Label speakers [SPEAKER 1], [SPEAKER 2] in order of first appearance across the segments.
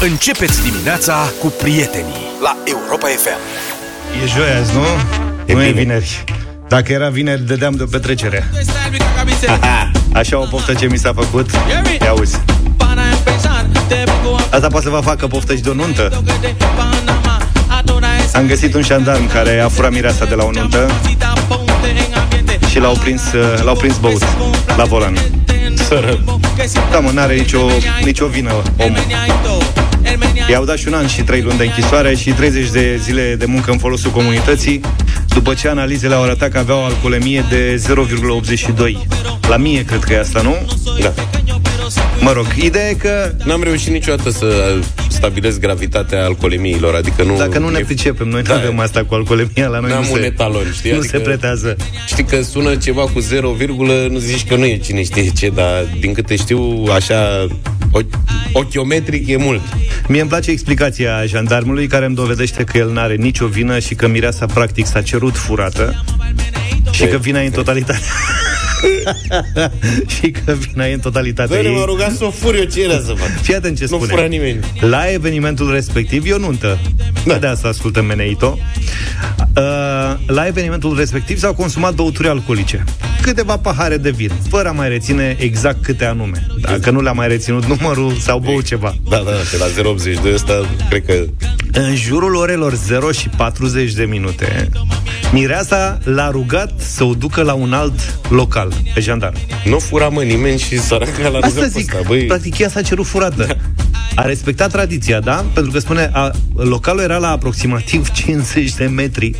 [SPEAKER 1] Începeți dimineața cu prietenii la Europa FM.
[SPEAKER 2] E joi azi, nu?
[SPEAKER 3] E
[SPEAKER 2] nu e
[SPEAKER 3] bine.
[SPEAKER 2] vineri. Dacă era vineri, dădeam de o petrecere. Așa o poftă ce mi s-a făcut. Ia uzi. Asta poate să vă facă poftă și de o nuntă. Am găsit un șandarm care a furat mireasa de la o nuntă și l-au prins, uh, l-au prins băut la volan.
[SPEAKER 3] Sără.
[SPEAKER 2] Da, mă, n-are nicio, nicio vină omul. I-au dat și un an și trei luni de închisoare și 30 de zile de muncă în folosul comunității, după ce analizele au arătat că aveau alcoolemie de 0,82. La mie cred că e asta, nu?
[SPEAKER 3] Da.
[SPEAKER 2] Mă rog, ideea e că
[SPEAKER 3] N-am reușit niciodată să stabilesc gravitatea alcoolemiilor, adică nu...
[SPEAKER 2] dacă nu ne
[SPEAKER 3] e-
[SPEAKER 2] pricepem, noi nu
[SPEAKER 3] Da.
[SPEAKER 2] avem asta cu alcoolemia la noi.
[SPEAKER 3] N-am
[SPEAKER 2] nu
[SPEAKER 3] un
[SPEAKER 2] se,
[SPEAKER 3] etalon, știi?
[SPEAKER 2] Nu
[SPEAKER 3] Adică-
[SPEAKER 2] se pretează.
[SPEAKER 3] Știi că sună ceva cu 0, virgulă, nu zici că nu e cine știe ce, dar din câte știu, așa, o- ochiometric e mult.
[SPEAKER 2] Mie îmi place explicația jandarmului care îmi dovedește că el n-are nicio vină și că mireasa practic s-a cerut furată și
[SPEAKER 3] Ce?
[SPEAKER 2] că vina e în totalitate. și că vina e în totalitate.
[SPEAKER 3] Doamne,
[SPEAKER 2] ei.
[SPEAKER 3] m-a rugat să o fur eu, ce era să fac?
[SPEAKER 2] Fii atent ce
[SPEAKER 3] Nu
[SPEAKER 2] spune.
[SPEAKER 3] fura nimeni.
[SPEAKER 2] La evenimentul respectiv, e o nuntă. Da. De asta ascultăm Meneito. Uh, la evenimentul respectiv s-au consumat băuturi alcoolice. Câteva pahare de vin, fără a mai reține exact câte anume. Dacă nu le-a mai reținut numărul, s-au băut ceva.
[SPEAKER 3] Da, da, pe la 082 ăsta, cred că...
[SPEAKER 2] În jurul orelor 0 și 40 de minute, Mireasa l-a rugat să o ducă la un alt local, pe jandarm.
[SPEAKER 3] Nu fura, mă, nimeni și săraca la
[SPEAKER 2] Asta
[SPEAKER 3] rugat pe
[SPEAKER 2] zic,
[SPEAKER 3] ăsta, băi.
[SPEAKER 2] practic ea s-a cerut furată. A respectat tradiția, da? Pentru că spune, a, localul era la aproximativ 50 de metri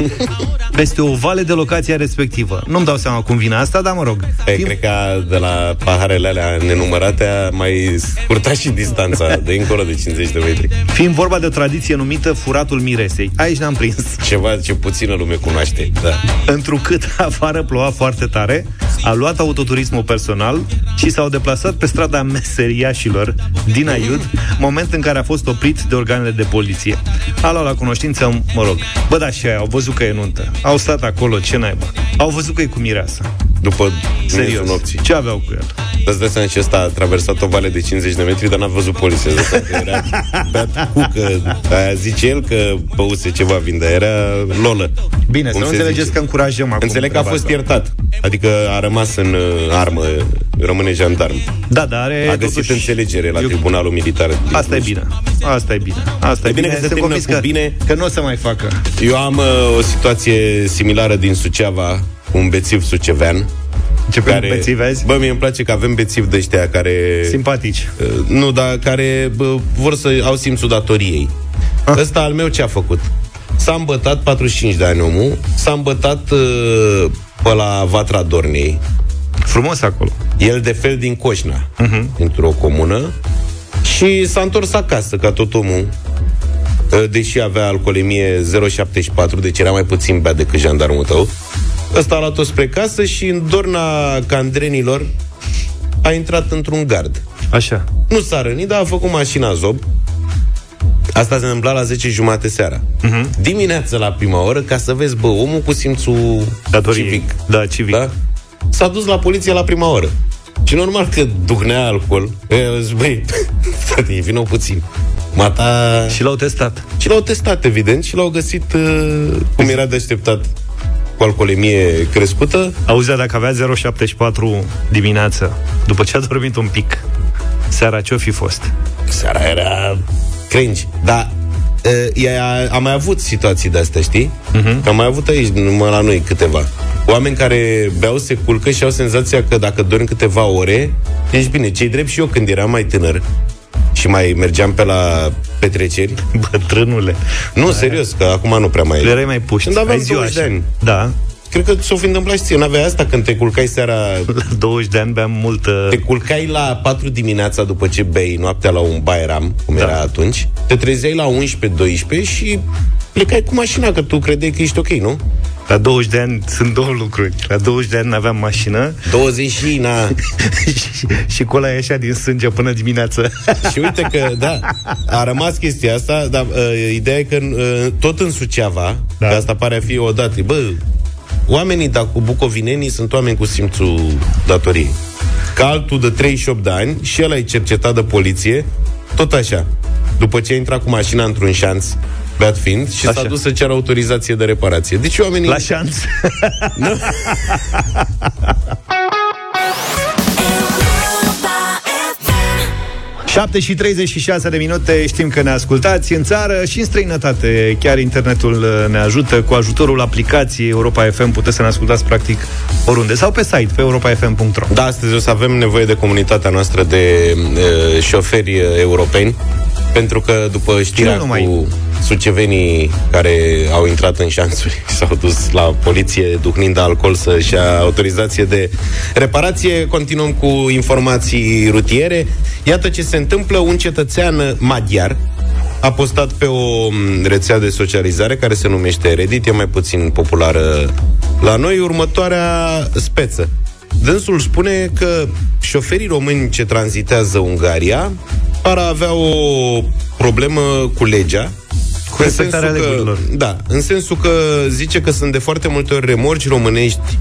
[SPEAKER 2] peste o vale de locația respectivă. Nu-mi dau seama cum vine asta, dar mă rog.
[SPEAKER 3] E,
[SPEAKER 2] Fiind-
[SPEAKER 3] cred că a- de la paharele alea nenumărate a mai scurtat și distanța de încolo de 50 de metri.
[SPEAKER 2] Fiind vorba de o tradiție numită furatul miresei. Aici ne-am prins.
[SPEAKER 3] Ceva ce puțină lume cunoaște. Da.
[SPEAKER 2] Întrucât afară ploua foarte tare, a luat autoturismul personal și s-au deplasat pe strada meseriașilor din Aiud, moment în care a fost oprit de organele de poliție. A luat la cunoștință, mă rog, bă, da, și aia, au văzut că e nuntă. Au stat acolo, ce naiba. Au văzut că e cu mireasa.
[SPEAKER 3] După
[SPEAKER 2] Serios.
[SPEAKER 3] miezul nopții.
[SPEAKER 2] Ce aveau cu el?
[SPEAKER 3] Îți dai seama și ăsta a traversat o vale de 50 de metri, dar n-a văzut poliția. Îți dai seama că era beat cucă. Aia zice el că băuse ceva vin, dar era lolă.
[SPEAKER 2] Bine,
[SPEAKER 3] Cum
[SPEAKER 2] să nu
[SPEAKER 3] se
[SPEAKER 2] înțelegeți
[SPEAKER 3] zice.
[SPEAKER 2] că încurajăm acum.
[SPEAKER 3] Înțeleg că a
[SPEAKER 2] treaba
[SPEAKER 3] fost
[SPEAKER 2] asta.
[SPEAKER 3] iertat. Adică a rămas în uh, armă, rămâne jandarm.
[SPEAKER 2] Da, dar are
[SPEAKER 3] A găsit
[SPEAKER 2] totuși-
[SPEAKER 3] înțelegere la
[SPEAKER 2] Eu-
[SPEAKER 3] tribunalul militar. din
[SPEAKER 2] Asta e
[SPEAKER 3] Cluj.
[SPEAKER 2] bine. Asta e bine. Asta e,
[SPEAKER 3] E bine că se
[SPEAKER 2] Sunt
[SPEAKER 3] termină
[SPEAKER 2] convins
[SPEAKER 3] cu
[SPEAKER 2] că,
[SPEAKER 3] bine.
[SPEAKER 2] Că nu o să mai facă.
[SPEAKER 3] Eu am uh, o situație similară din Suceava, cu un bețiv sucevean.
[SPEAKER 2] Ce care... bețivi vezi?
[SPEAKER 3] Bă, mie îmi place că avem bețivi de ăștia care...
[SPEAKER 2] Simpatici.
[SPEAKER 3] Uh, Nu, dar care bă, vor să au simțul datoriei.
[SPEAKER 2] Ah.
[SPEAKER 3] Ăsta al meu ce a făcut? S-a îmbătat 45 de ani omul, s-a îmbătat uh, pe la Vatra Dornei,
[SPEAKER 2] Frumos acolo.
[SPEAKER 3] el de fel din Coșna,
[SPEAKER 2] Mhm.
[SPEAKER 3] uh-huh. într-o comună, și s-a întors acasă, ca tot omul, uh, deși avea alcoolemie 0,74, deci era mai puțin bea decât jandarmul tău. Ăsta a luat-o spre casă și în dorna candrenilor a intrat într-un gard.
[SPEAKER 2] Așa.
[SPEAKER 3] Nu s-a rănit, dar a făcut mașina zob. Asta se întâmpla la 10 jumate seara. Uh-huh. Dimineața la prima oră, ca să vezi, bă, omul cu simțul
[SPEAKER 2] Datorie.
[SPEAKER 3] civic.
[SPEAKER 2] Da, civic.
[SPEAKER 3] Da? S-a dus la poliție la prima oră. Și normal că duhnea alcool. Eu zic, băi, frate, e vină puțin. Mata...
[SPEAKER 2] Și l-au testat.
[SPEAKER 3] Și l-au testat, evident, și l-au găsit uh, cum era de așteptat cu alcoolemie crescută.
[SPEAKER 2] Auzea dacă avea 0,74 dimineață, după ce a dormit un pic, seara ce-o fi fost?
[SPEAKER 3] Seara era cringe. Dar uh, ea a mai avut situații de-astea, știi? Uh-huh. Că am mai avut aici, numai la noi, câteva. Oameni care beau, se culcă și au senzația că dacă dormi câteva ore, ești bine. Cei drept și eu când eram mai tânăr și mai mergeam pe la petreceri.
[SPEAKER 2] Bătrânule.
[SPEAKER 3] Nu, serios, că acum nu prea mai
[SPEAKER 2] Tu erai mai puști.
[SPEAKER 3] Când aveam
[SPEAKER 2] Ai ziua
[SPEAKER 3] 20 de
[SPEAKER 2] așa.
[SPEAKER 3] ani.
[SPEAKER 2] Da.
[SPEAKER 3] Cred că s-o fi întâmplat și ție. N-aveai asta când te culcai seara...
[SPEAKER 2] La 20 de ani beam multă...
[SPEAKER 3] Te culcai la 4 dimineața după ce bei noaptea la un bairam, cum
[SPEAKER 2] Da.
[SPEAKER 3] era atunci, te trezeai la 11-12 și plecai cu mașina, că tu credeai că ești ok, nu?
[SPEAKER 2] La 20 de ani sunt două lucruri. La 20 de ani n-aveam mașină
[SPEAKER 3] 20 și, na.
[SPEAKER 2] și, și cola e așa din sânge până dimineață.
[SPEAKER 3] și uite că, da, a rămas chestia asta, dar uh, ideea e că uh, tot în Suceava,
[SPEAKER 2] Da.
[SPEAKER 3] da. că asta pare a fi o dată, bă, oamenii da, cu bucovinenii sunt oameni cu simțul datoriei. Ca altul de 38 de ani și el e cercetat de poliție, tot așa. după ce a intrat cu mașina într-un șanț, beat fiind, și Așa. s-a dus să ceară autorizație de reparație. Deci oamenii...
[SPEAKER 2] La șanț. 7 și 36 de minute, știm că ne ascultați în țară și în străinătate. Chiar internetul ne ajută. Cu ajutorul aplicației Europa FM puteți să ne ascultați practic oriunde. Sau pe site, pe europafm.ro
[SPEAKER 3] Da, astăzi o să avem nevoie de comunitatea noastră de uh, șoferi europeni pentru că după știrea cu sucevenii care au intrat în șanțuri s-au dus la poliție duhnind alcool să-și ia autorizație de reparație, continuăm cu informații rutiere. Iată ce se întâmplă. Un cetățean maghiar a postat pe o rețea de socializare care se numește Reddit, e mai puțin populară la noi, următoarea speță. Dânsul spune că șoferii români ce tranzitează Ungaria par a avea o problemă cu legea
[SPEAKER 2] cu respectarea
[SPEAKER 3] legilor. Da, în sensul că zice că sunt de foarte multe ori remorci românești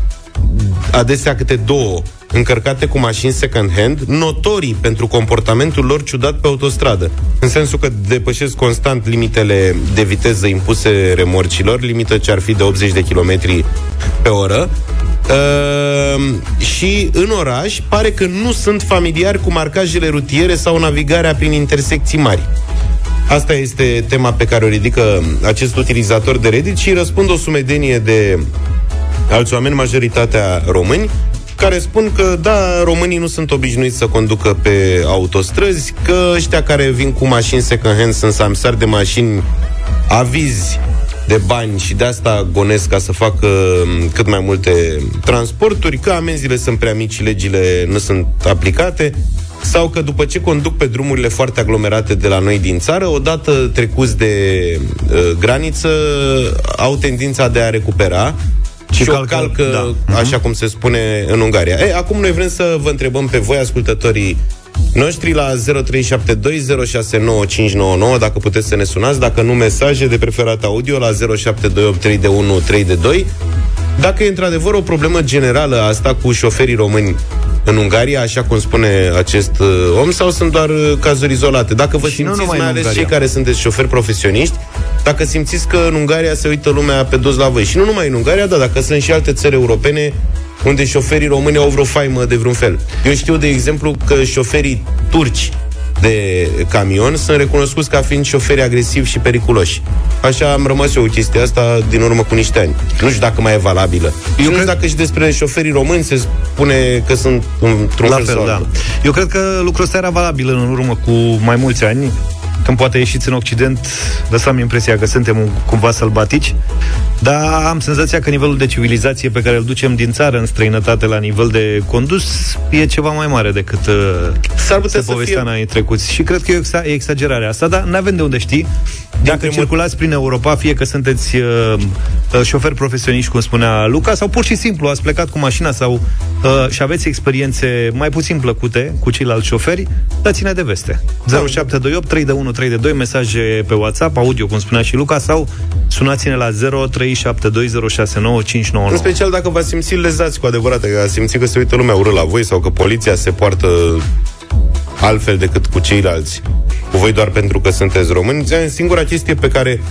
[SPEAKER 3] adesea câte două încărcate cu mașini second-hand, notorii pentru comportamentul lor ciudat pe autostradă. În sensul că depășesc constant limitele de viteză impuse remorcilor, limită ce ar fi de 80 de km pe oră, Uh, și în oraș pare că nu sunt familiari cu marcajele rutiere sau navigarea prin intersecții mari. Asta este tema pe care o ridică acest utilizator de Reddit și răspund o sumedenie de alți oameni, majoritatea români, care spun că, da, românii nu sunt obișnuiți să conducă pe autostrăzi, că ăștia care vin cu mașini second-hand sunt samsari de mașini avizi de bani și de asta gonesc ca să facă mm, cât mai multe transporturi, că amenziile sunt prea mici și legile nu sunt aplicate, sau că după ce conduc pe drumurile foarte aglomerate de la noi din țară, odată trecuți de uh, graniță, au tendința de a recupera și, și calcă, calcă da. așa cum se spune în Ungaria. Ei, acum noi vrem să vă întrebăm pe voi, ascultătorii noștri la 0372069599 dacă puteți să ne sunați, dacă nu mesaje de preferat audio la 07283132 dacă e într-adevăr o problemă generală asta cu șoferii români în Ungaria, așa cum spune acest uh, om, sau sunt doar uh, cazuri izolate? Dacă vă și simțiți, mai ales cei care sunteți șoferi profesioniști, dacă simțiți că în Ungaria se uită lumea pe dos la voi. Și nu numai în Ungaria, dar dacă sunt și alte țări europene unde șoferii români au vreo faimă de vreun fel. Eu știu, de exemplu, că șoferii turci de camion sunt recunoscuți ca fiind șoferi agresivi și periculoși. Așa am rămas eu cu chestia asta din urmă cu niște ani. Nu știu dacă mai e valabilă. Eu nu știu dacă și despre șoferii români se spune că sunt într-un
[SPEAKER 2] fel, fel da. Eu cred că lucrul ăsta era valabil în urmă cu mai mulți ani când poate ieșiți în Occident, lăsam impresia că suntem cumva sălbatici, dar am senzația că nivelul de civilizație pe care îl ducem din țară în străinătate la nivel de condus e ceva mai mare decât uh, S-ar putea se povestea fie... în anii trecuți. Și cred că e o exagerare asta, dar nu avem de unde știi. Dacă circulați prin Europa, fie că sunteți uh, uh, șoferi profesioniști, cum spunea Luca, sau pur și simplu ați plecat cu mașina sau uh, și aveți experiențe mai puțin plăcute cu ceilalți șoferi, dați-ne de veste. 0728 311 3 mesaje pe WhatsApp, audio, cum spunea și Luca, sau sunați-ne la 0372069599.
[SPEAKER 3] În special dacă v-ați simțit lezați cu adevărat, că ați simțit că se uită lumea urât la voi sau că poliția se poartă altfel decât cu ceilalți, cu voi doar pentru că sunteți români. Singura chestie pe care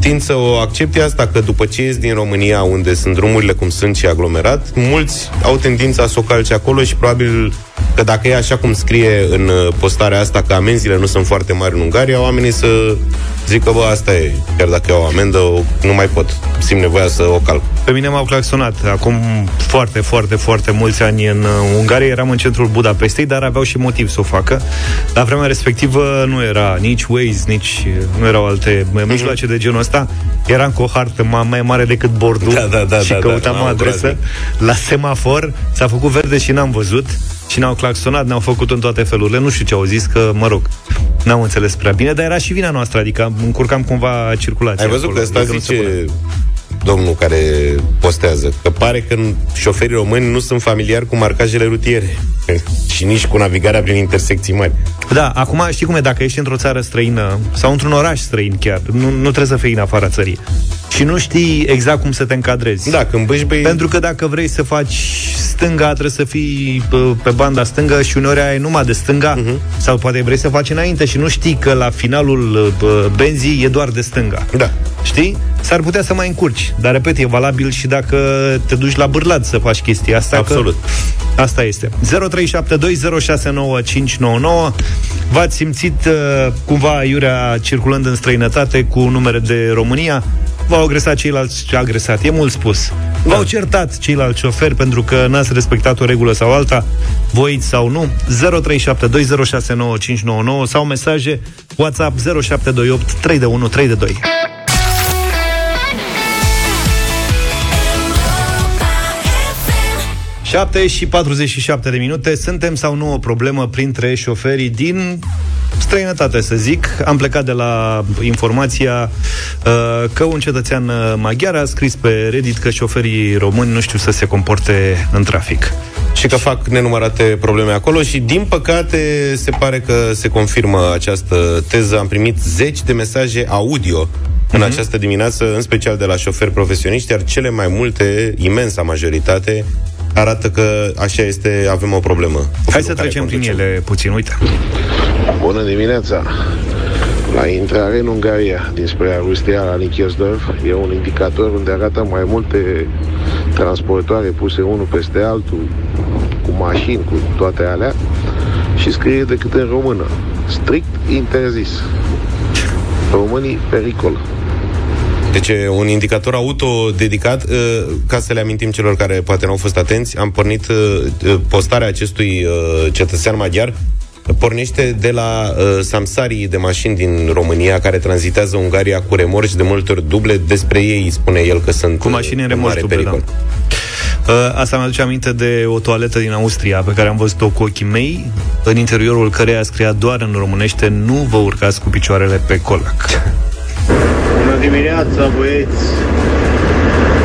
[SPEAKER 3] tind să o accepte asta, că după ce ies din România, unde sunt drumurile cum sunt și aglomerat, mulți au tendința să o calce acolo și probabil că dacă e așa cum scrie în uh, postarea asta că amenziile nu sunt foarte mari în Ungaria, oamenii să zică, bă, asta e, chiar dacă e o amendă, nu mai pot, simt nevoia să o calc.
[SPEAKER 2] Pe mine m-au claxonat acum foarte, foarte, foarte mulți ani în uh, Ungaria, eram în centrul Budapestei, dar aveau și motiv să o facă. La vremea respectivă nu era nici Waze, nici uh, nu erau alte mm-hmm. mijloace de genul ăsta. Eram cu o hartă mai mare decât bordul
[SPEAKER 3] da, da, da,
[SPEAKER 2] și
[SPEAKER 3] da,
[SPEAKER 2] căutam
[SPEAKER 3] da,
[SPEAKER 2] o adresă. La semafor s-a făcut verde și n-am văzut și ne-au claxonat, ne-au făcut în toate felurile. Nu știu ce au zis, că, mă rog, n-am înțeles prea bine, dar era și vina noastră, adică încurcam cumva circulația.
[SPEAKER 3] Ai văzut acolo, că asta adică zice domnul care postează, că pare că șoferii români nu sunt familiari cu marcajele rutiere și nici cu navigarea prin intersecții mari.
[SPEAKER 2] Da, acum știi cum e, dacă ești într-o țară străină sau într-un oraș străin chiar, nu, nu trebuie să fii în afara țării și nu știi exact cum să te încadrezi.
[SPEAKER 3] Da, când băi...
[SPEAKER 2] Pentru că dacă vrei să faci stânga, trebuie să fii pe, pe banda stângă și uneori ai numai de stânga, uh-huh. sau poate vrei să faci înainte și nu știi că la finalul benzii e doar de stânga.
[SPEAKER 3] Da.
[SPEAKER 2] Știi? S-ar putea să mai încurci, dar repet, e valabil și dacă te duci la bârlat să faci chestia asta.
[SPEAKER 3] Absolut.
[SPEAKER 2] Că asta este. 0372069599 V-ați simțit uh, cumva iurea circulând în străinătate cu numere de România? v-au agresat ceilalți agresat, e mult spus. Da. V-au certat ceilalți șoferi pentru că n-ați respectat o regulă sau alta, voiți sau nu. 0372069599 sau mesaje WhatsApp 0728 3 3 2. 7 și 47 de minute. Suntem sau nu o problemă printre șoferii din străinătate, să zic. Am plecat de la informația uh, că un cetățean uh, maghiar a scris pe Reddit că șoferii români nu știu să se comporte în trafic.
[SPEAKER 3] Și că fac nenumărate probleme acolo și, din păcate, se pare că se confirmă această teză. Am primit zeci de mesaje audio în uh-huh. această dimineață, în special de la șoferi profesioniști, iar cele mai multe, imensa majoritate, arată că așa este, avem o problemă.
[SPEAKER 2] Hai să trecem prin ele puțin, uite.
[SPEAKER 4] Bună dimineața! La intrare în Ungaria, dinspre Arustia la Nichiosdorf, e un indicator unde arată mai multe transportoare puse unul peste altul, cu mașini, cu toate alea, și scrie decât în română. Strict interzis. Românii pericol.
[SPEAKER 3] Deci un indicator auto dedicat, uh, ca să le amintim celor care poate nu au fost atenți, am pornit uh, postarea acestui uh, cetățean maghiar pornește de la uh, samsarii de mașini din România care tranzitează Ungaria cu remorci de multe ori duble. Despre ei spune el că sunt
[SPEAKER 2] cu mașini în remorci duble, pericol. Da. Uh, asta mi-aduce aminte de o toaletă din Austria pe care am văzut-o cu ochii mei, în interiorul căreia scria doar în românește nu vă urcați cu picioarele pe colac.
[SPEAKER 5] Bună dimineața, băieți!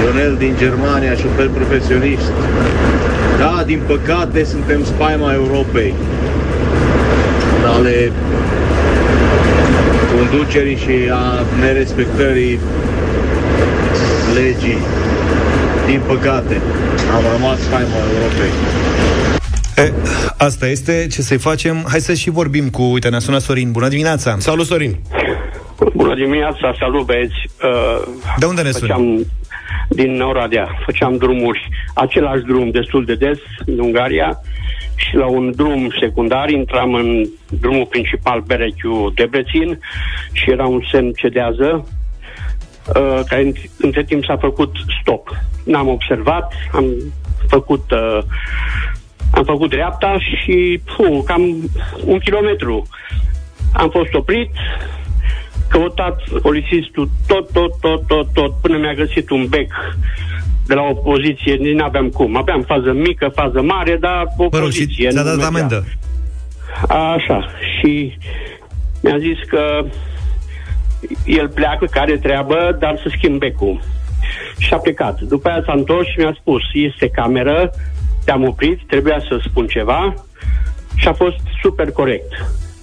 [SPEAKER 5] Ionel din Germania, șofer profesionist. Da, din păcate suntem spaima Europei ale conducerii și a nerespectării legii. Din păcate, am rămas faima Europei.
[SPEAKER 2] E, asta este, ce să-i facem? Hai să și vorbim cu, uite, ne-a sunat Sorin. Bună dimineața!
[SPEAKER 3] Salut, Sorin!
[SPEAKER 6] Bună dimineața, salut, băieți! Uh,
[SPEAKER 2] de unde ne suni?
[SPEAKER 6] Din Oradea. Făceam drumuri, același drum destul de des în Ungaria și la un drum secundar intram în drumul principal Berechiu-Debrețin și era un semn cedează uh, care între timp s-a făcut stop. N-am observat, am făcut uh, am făcut dreapta și puh, cam un kilometru am fost oprit, căutat polițistul tot, tot, tot, tot, tot, până mi-a găsit un bec de la opoziție, nici nu aveam cum. Aveam fază mică, fază mare, dar opoziție.
[SPEAKER 2] Mă rog, și dat amendă.
[SPEAKER 6] Așa. Și mi-a zis că el pleacă, care treabă, dar să schimb becul. Și a plecat. După aia s-a întors și mi-a spus, este cameră, te-am oprit, trebuia să spun ceva și a fost super corect.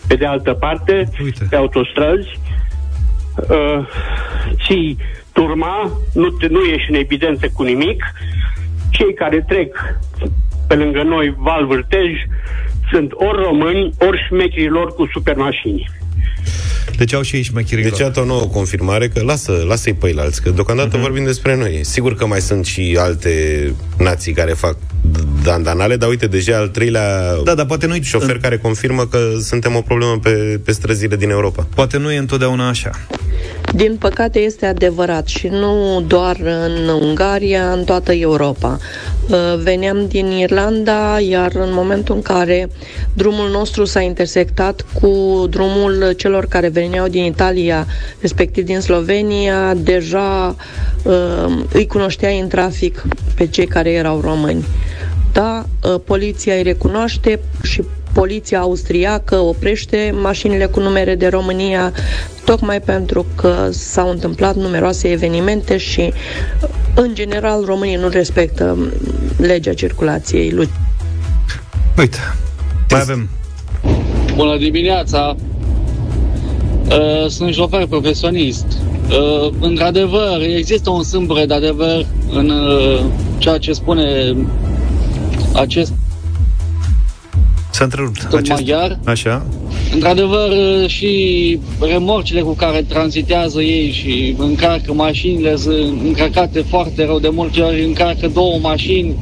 [SPEAKER 6] Pe de altă parte, Uite. pe autostrăzi, uh, ții turma, nu, te, nu ești în evidență cu nimic, cei care trec pe lângă noi val vârtej sunt ori români, ori șmecherii lor cu supermașini.
[SPEAKER 2] Deci au și ei șmecherii
[SPEAKER 3] Deci iată o nouă confirmare că lasă, lasă-i pe alți, că deocamdată uh-huh. vorbim despre noi. Sigur că mai sunt și alte nații care fac dandanale, dar uite, deja al treilea
[SPEAKER 2] da, dar poate nu
[SPEAKER 3] șofer în... care confirmă că suntem o problemă pe, pe străzile din Europa.
[SPEAKER 2] Poate nu e întotdeauna așa.
[SPEAKER 7] Din păcate este adevărat și nu doar în Ungaria, în toată Europa. Uh, veneam din Irlanda, iar în momentul în care drumul nostru s-a intersectat cu drumul celor care veneau din Italia, respectiv din Slovenia, deja uh, îi cunoșteai în trafic pe cei care erau români. Da, uh, poliția îi recunoaște și poliția austriacă oprește mașinile cu numere de România tocmai pentru că s-au întâmplat numeroase evenimente și, în general, românii nu respectă legea circulației.
[SPEAKER 2] Uite, mai avem.
[SPEAKER 8] Bună dimineața! Uh, sunt șofer profesionist. Uh, într-adevăr, există un sâmbure de adevăr în uh, ceea ce spune acest
[SPEAKER 2] S-a întrerupt.
[SPEAKER 8] Acest... maghiar.
[SPEAKER 2] Așa.
[SPEAKER 8] Într-adevăr, uh, și remorcile cu care tranzitează ei și încarcă mașinile sunt încărcate foarte rău. De multe ori încarcă două mașini,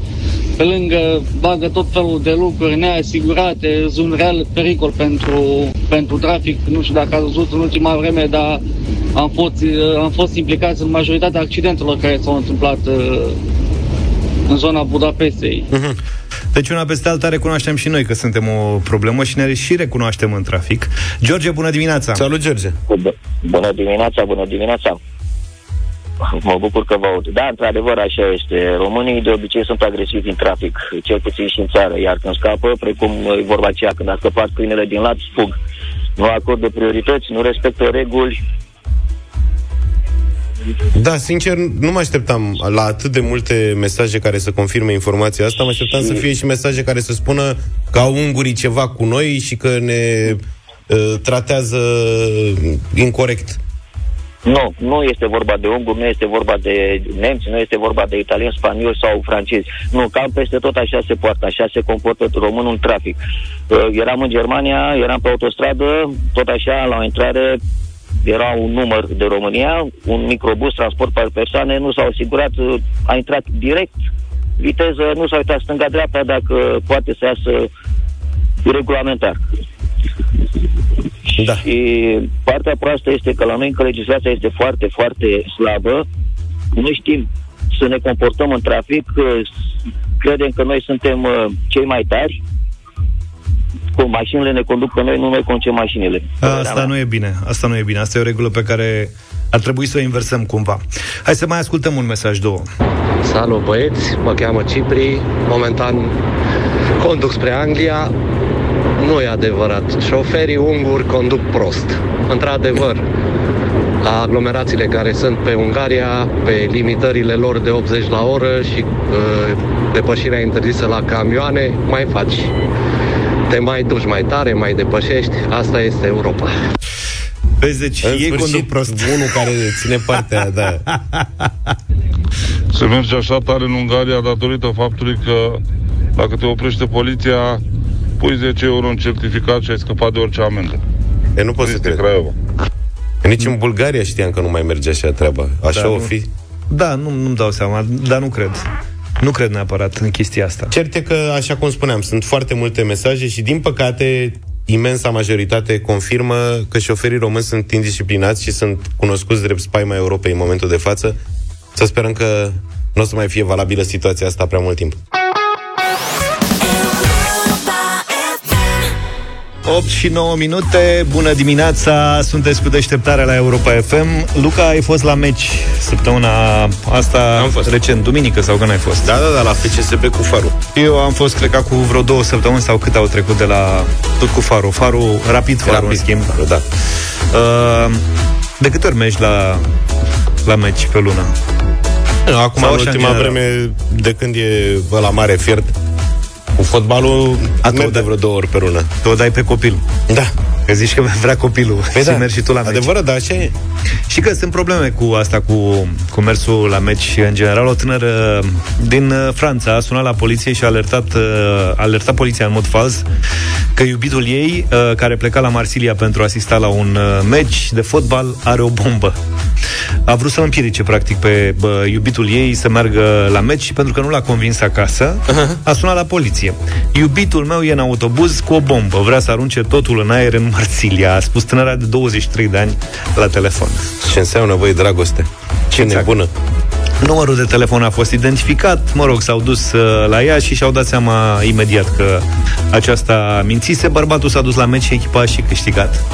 [SPEAKER 8] pe lângă bagă tot felul de lucruri neasigurate, sunt real pericol pentru, pentru trafic. Nu știu dacă ați văzut în ultima vreme, dar am fost, uh, am fost implicați în majoritatea accidentelor care s-au întâmplat uh, în zona Budapestei.
[SPEAKER 2] Uh-huh. Deci una peste alta recunoaștem și noi că suntem o problemă și ne și recunoaștem în trafic. George, bună dimineața!
[SPEAKER 3] Salut, George!
[SPEAKER 9] Bună dimineața, bună dimineața! Mă bucur că vă aud. Da, într-adevăr, așa este. Românii de obicei sunt agresivi în trafic, cel puțin și în țară, iar când scapă, precum e vorba aceea, când a scăpat câinele din lat, fug. Nu acordă priorități, nu respectă reguli,
[SPEAKER 3] da, sincer, nu mă așteptam la atât de multe mesaje care să confirme informația asta. Mă așteptam să fie și mesaje care să spună că au ungurii ceva cu noi și că ne uh, tratează incorrect.
[SPEAKER 9] Nu, nu este vorba de unguri, nu este vorba de nemți, nu este vorba de italieni, spanioli sau francezi. Nu, cam peste tot așa se poartă, așa se comportă românul în trafic. Uh, eram în Germania, eram pe autostradă, tot așa, la o intrare, era un număr de România, un microbus, transport pe persoane, nu s-au asigurat, a intrat direct, viteză, nu s-a uitat stânga-dreapta dacă poate să iasă regulamentar.
[SPEAKER 3] Da.
[SPEAKER 9] Și partea proastă este că la noi încă legislația este foarte, foarte slabă. Nu știm să ne comportăm în trafic, credem că noi suntem uh, cei mai tari, cu mașinile ne conduc pe noi, nu noi conducem mașinile.
[SPEAKER 2] Asta nu e bine. Asta nu e bine. Asta e o regulă pe care ar trebui să o inversăm cumva. Hai să mai ascultăm un mesaj, două.
[SPEAKER 10] Salut băieți, mă cheamă Cipri, momentan conduc spre Anglia. Nu e adevărat. Șoferii unguri conduc prost. Într-adevăr, la aglomerațiile care sunt pe Ungaria, pe limitările lor de 80 la oră și uh, depășirea interzisă la camioane, mai faci te mai duci mai tare, mai depășești. Asta este Europa.
[SPEAKER 2] Vezi, deci în ei conduc prost.
[SPEAKER 3] Unul care ține partea, da.
[SPEAKER 11] Se merge așa tare în Ungaria datorită faptului că dacă te oprește poliția, pui 10 euro în certificat și ai scăpat de orice amendă.
[SPEAKER 3] E nu poți să te Craiova. Nici în Bulgaria știam că nu mai merge așa treaba. Așa da, o fi?
[SPEAKER 2] Da, nu, nu-mi dau seama, dar nu cred. Nu cred neapărat în chestia asta.
[SPEAKER 3] Cert e că, așa cum spuneam, sunt foarte multe mesaje și, din păcate, imensa majoritate confirmă că șoferii români sunt indisciplinați și sunt cunoscuți drept spaima Europei în momentul de față. Să sperăm că nu o să mai fie valabilă situația asta prea mult timp.
[SPEAKER 2] 8 și 9 minute, bună dimineața, sunteți cu deșteptarea la Europa FM. Luca, ai fost la meci săptămâna asta,
[SPEAKER 3] am fost.
[SPEAKER 2] recent, duminică sau când ai fost?
[SPEAKER 3] Da, da, da, la FCSB cu Faru.
[SPEAKER 2] Eu am fost, cred că cu vreo două săptămâni sau cât au trecut de la, tot cu Faru, Faru, rapid Faru, rapid, în schimb.
[SPEAKER 3] Faru, da.
[SPEAKER 2] Uh, de câte ori mergi la, la meci pe lună?
[SPEAKER 3] Acum, Sau în ultima vreme, de când e la mare fiert, cu fotbalul merg de vreo două ori pe lună.
[SPEAKER 2] Tu o dai pe copil.
[SPEAKER 3] Da.
[SPEAKER 2] Că zici că vrea copilul păi și da. mergi și tu la meci.
[SPEAKER 3] Adevărat, da, așa e.
[SPEAKER 2] Și că sunt probleme cu asta, cu, cu mersul la meci în general. O tânără din uh, Franța a sunat la poliție și a alertat, uh, a alertat poliția în mod fals că iubitul ei, uh, care pleca la Marsilia pentru a asista la un meci de fotbal, are o bombă. A vrut să-l împiedice, practic, pe bă, iubitul ei să meargă la meci și pentru că nu l-a convins acasă, uh-huh. a sunat la poliție. Iubitul meu e în autobuz cu o bombă, vrea să arunce totul în aer în Marsilia, a spus tânăra de 23 de ani la telefon.
[SPEAKER 3] Ce înseamnă, voi, dragoste? Ce exact. nebună!
[SPEAKER 2] Numărul de telefon a fost identificat, mă rog, s-au dus uh, la ea și și-au dat seama imediat că aceasta mințise. Bărbatul s-a dus la meci și echipa a și câștigat.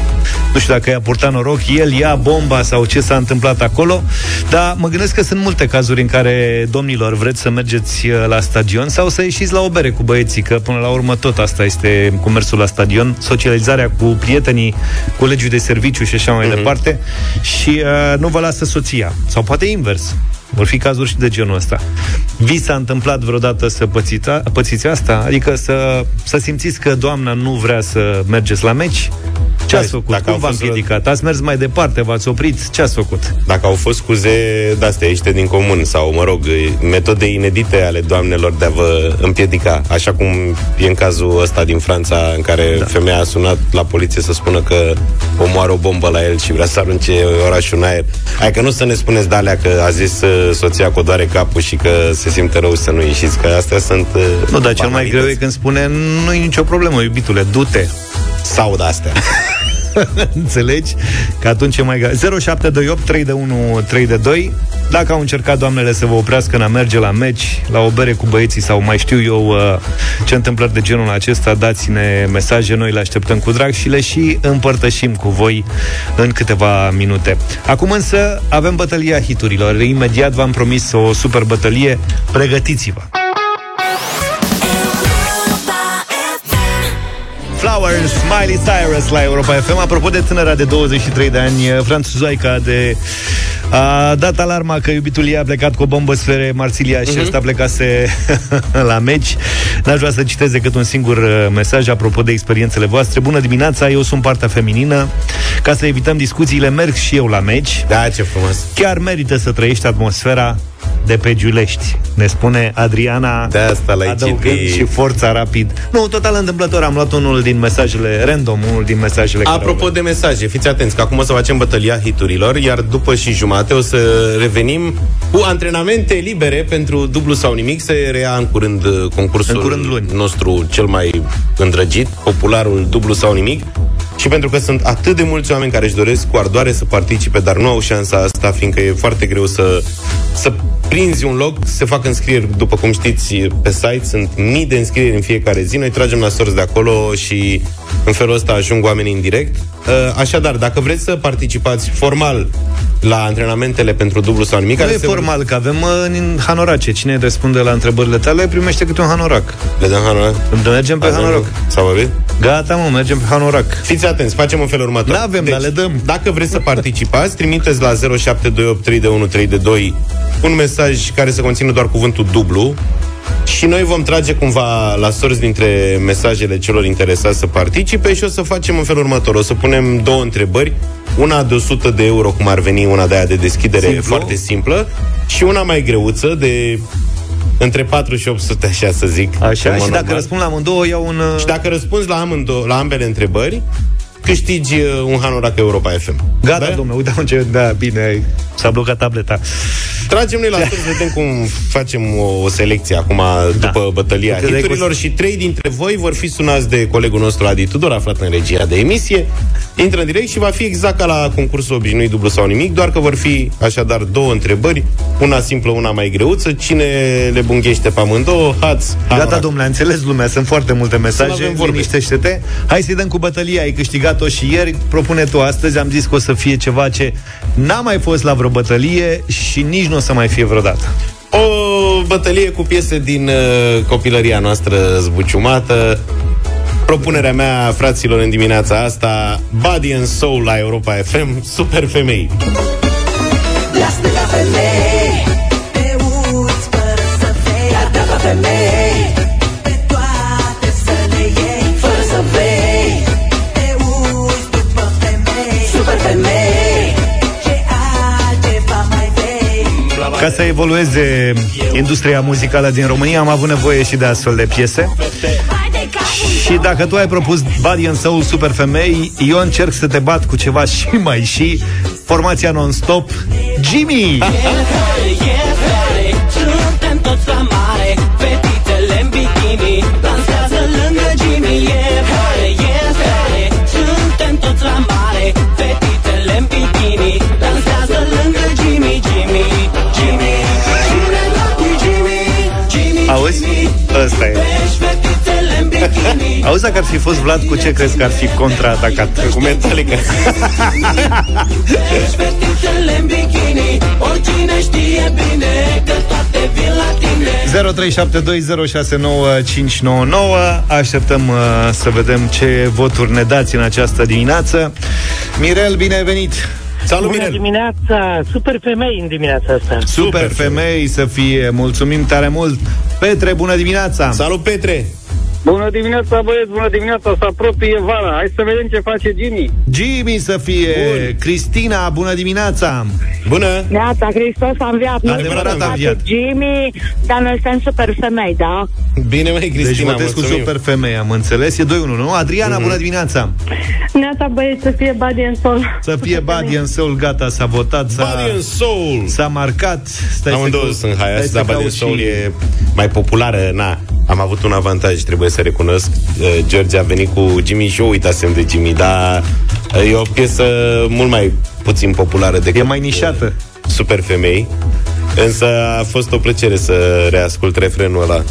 [SPEAKER 2] Nu știu dacă i-a purtat noroc, el ia bomba sau ce s-a întâmplat acolo, dar mă gândesc că sunt multe cazuri în care, domnilor, vreți să mergeți uh, la stadion sau să ieșiți la o bere cu băieții, că până la urmă tot asta este cu mersul la stadion, socializarea cu prietenii, colegii de serviciu și așa mai mm-hmm. departe și uh, nu vă lasă soția. Sau poate invers. Vor fi cazuri și de genul ăsta. Vi s-a întâmplat vreodată să pățița, pățiți asta? Adică să, să simțiți că doamna nu vrea să mergeți la meci? Ce ați făcut? Dacă Cum v-a împiedicat? Ați mers mai departe? V-ați oprit? Ce ați făcut?
[SPEAKER 3] Dacă au fost scuze de-astea ieșite din comun sau, mă rog, metode inedite ale doamnelor de a vă împiedica, așa cum e în cazul ăsta din Franța, în care da. femeia a sunat la poliție să spună că omoară o bombă la el și vrea să arunce orașul în aer. Hai că nu să ne spuneți de alea că a zis uh, soția că o doare capul și că se simte rău să nu ieșiți, că astea sunt uh,
[SPEAKER 2] Nu, dar cel mai greu e când spune nu e nicio problemă, iubitule, du-te.
[SPEAKER 3] Sau de astea.
[SPEAKER 2] Înțelegi? Că atunci e mai greu. 0728 3 de 1 3 de 2 Dacă au încercat doamnele să vă oprească în a merge la meci, la o bere cu băieții sau mai știu eu uh, ce întâmplări de genul acesta, dați-ne mesaje, noi le așteptăm cu drag și le și împărtășim cu voi în câteva minute. Acum însă avem bătălia hiturilor. Imediat v-am promis o super bătălie. Pregătiți-vă! Flowers, Miley Cyrus la Europa FM. Apropo de tânăra de 23 de ani, franțuzoica de a dat alarma că iubitul ei a plecat cu o bombă sfere Marsilia uh-huh. și mhm. ăsta plecase la meci. N-aș vrea să citez decât un singur uh, mesaj apropo de experiențele voastre. Bună dimineața, eu sunt partea feminină. Ca să evităm discuțiile, merg și eu la meci.
[SPEAKER 3] Da, ce frumos.
[SPEAKER 2] Chiar merită să trăiești atmosfera de pe Giulești. Ne spune Adriana
[SPEAKER 3] de asta la adăugând
[SPEAKER 2] și forța rapid. Nu, total întâmplător, am luat unul din mesajele, random, unul din mesajele
[SPEAKER 3] Apropo de mesaje, fiți atenți că acum o să facem bătălia hiturilor, iar după și jumate o să revenim cu antrenamente libere pentru dublu sau nimic. Se rea în curând uh, concursul în curând luni. nostru cel mai îndrăgit, popularul dublu sau nimic. Și pentru că sunt atât de mulți oameni care își doresc cu ardoare să participe, dar nu au șansa asta, fiindcă e foarte greu să, să prinzi un loc, se fac înscrieri, după cum știți, pe site, sunt mii de înscrieri în fiecare zi, noi tragem la sorți de acolo și în felul ăsta ajung oamenii în direct. Uh, așadar, dacă vreți să participați formal la antrenamentele pentru dublu sau nimic...
[SPEAKER 2] Nu e formal, vor... că avem uh, în hanorace. Cine răspunde la întrebările tale primește câte un hanorac.
[SPEAKER 3] Le dăm hanorac?
[SPEAKER 2] Mergem pe hanorac.
[SPEAKER 3] S-a vorbit?
[SPEAKER 2] Gata, mă, mergem pe hanorac.
[SPEAKER 3] Fiți atenți, facem în felul următor.
[SPEAKER 2] N-avem, deci, dar le dăm.
[SPEAKER 3] Dacă vreți să participați, trimiteți la 07283132 un mesaj care să conțină doar cuvântul dublu și noi vom trage cumva la sorți dintre mesajele celor interesați să participe și o să facem în felul următor. O să punem două întrebări, una de 100 de euro, cum ar veni una de aia de deschidere Simplu? foarte simplă, și una mai greuță de între 4 și 800, așa să zic.
[SPEAKER 2] Așa, și normal. dacă răspund la amândouă, iau un...
[SPEAKER 3] Și dacă răspunzi la, amândouă, la ambele întrebări, câștigi uh, un Hanorac Europa FM.
[SPEAKER 2] Gata, da? domnule, uite ce... Da, bine, s-a blocat tableta.
[SPEAKER 3] Tragem noi la da. să vedem cum facem o, o selecție acum da. după bătălia Cât hiturilor și trei dintre voi vor fi sunați de colegul nostru Adi Tudor, aflat în regia de emisie. Intră în direct și va fi exact ca la concursul obișnuit dublu sau nimic, doar că vor fi așadar două întrebări, una simplă, una mai greuță. Cine le bunghește pe amândouă, hați,
[SPEAKER 2] Gata, domnule, înțeles lumea, sunt foarte multe mesaje, liniștește-te. Hai să-i dăm cu bătălia, ai câștigat-o și ieri, propune tu astăzi, am zis că o să fie ceva ce n-a mai fost la vreo bătălie și nici nu o să mai fie vreodată.
[SPEAKER 3] O bătălie cu piese din uh, copilăria noastră zbuciumată. Propunerea mea, fraților, în dimineața asta, Body and Soul la Europa FM, super femei. Lasă femei,
[SPEAKER 2] Ca să evolueze industria muzicală din România, am avut nevoie și de astfel de piese. Și dacă tu ai propus Body and Soul Super Femei, eu încerc să te bat cu ceva și mai și formația non-stop Jimmy! Suntem toți la mare, fetițele în bikini Dansează lângă Jimmy, yeah, yeah, yeah Suntem toți la mare, Auzi, dacă ar fi fost Vlad, cu ce crezi că ar fi contraatacat?
[SPEAKER 12] Cu Metallica.
[SPEAKER 13] Fetițele în bikini Oricine știe bine Că toate vin la tine
[SPEAKER 2] 0372069599 Așteptăm uh, să vedem ce voturi ne dați în această dimineață. Mirel, bine ai venit!
[SPEAKER 12] Salut,
[SPEAKER 14] Bună
[SPEAKER 12] Mirel!
[SPEAKER 14] dimineața! Super femei în dimineața asta.
[SPEAKER 2] Super femei să fie, mulțumim tare mult! Petre, bună dimineața!
[SPEAKER 12] Salut, Petre!
[SPEAKER 15] Bună dimineața, băieți, bună dimineața, se apropie vara. Hai să vedem ce face Jimmy.
[SPEAKER 2] Jimmy să fie!
[SPEAKER 12] Bun.
[SPEAKER 2] Cristina, bună dimineața!
[SPEAKER 12] Bună!
[SPEAKER 16] Neața, Hristos a înviat. Nu
[SPEAKER 2] Adevărat
[SPEAKER 16] știu
[SPEAKER 2] a
[SPEAKER 16] ce
[SPEAKER 2] înviat.
[SPEAKER 16] face Jimmy, dar noi suntem super femei, da?
[SPEAKER 12] Bine, mai
[SPEAKER 2] Deci
[SPEAKER 12] Cristina,
[SPEAKER 2] votez cu
[SPEAKER 12] mulțumim.
[SPEAKER 2] super femei, am înțeles. E 2-1, nu? Adriana, bună dimineața!
[SPEAKER 17] Neața băieți să fie body and soul.
[SPEAKER 2] Să fie Body and Soul, gata, s-a votat, s-a,
[SPEAKER 12] Body and Soul!
[SPEAKER 2] s-a marcat. Stai
[SPEAKER 12] Amândouă
[SPEAKER 2] să
[SPEAKER 12] sunt
[SPEAKER 2] stai
[SPEAKER 12] haiați,
[SPEAKER 2] să
[SPEAKER 12] dar Body and
[SPEAKER 2] caut
[SPEAKER 12] Soul
[SPEAKER 2] și-
[SPEAKER 12] e mai populară. Na, am avut un avantaj, trebuie să recunosc. Uh, George a venit cu Jimmy și eu uitasem de Jimmy, dar uh, e o piesă mult mai puțin populară decât...
[SPEAKER 2] E mai nișată.
[SPEAKER 12] uh, Super femei. Însă a fost o plăcere să reascult refrenul ăla.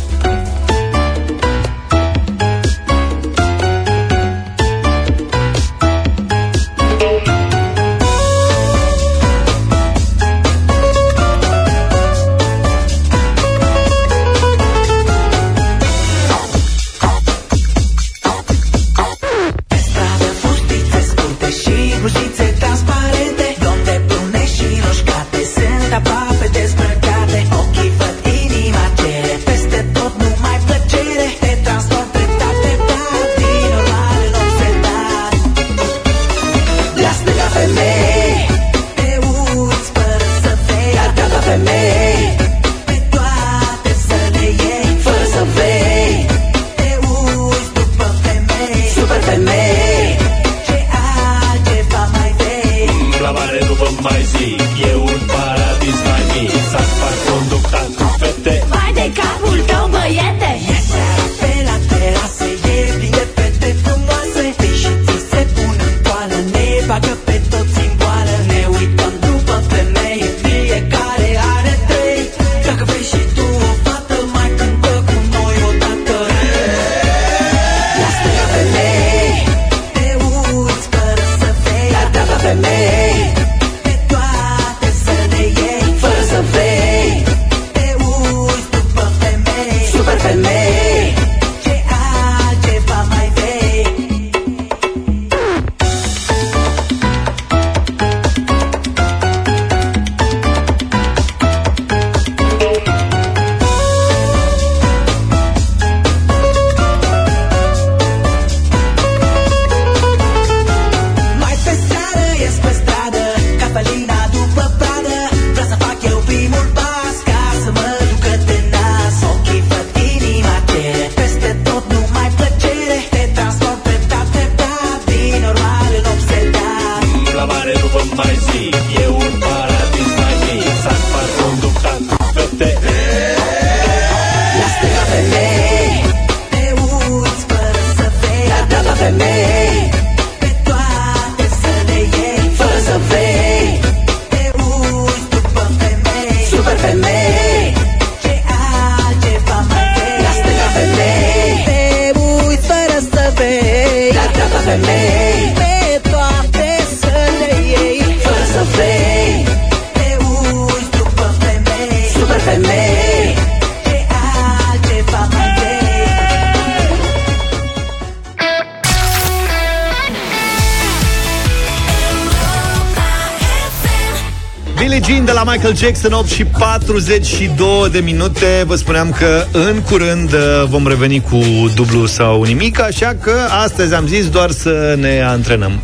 [SPEAKER 2] Michael Jackson 8 și 42 de minute Vă spuneam că în curând uh, vom reveni cu dublu sau nimic Așa că astăzi am zis doar să ne antrenăm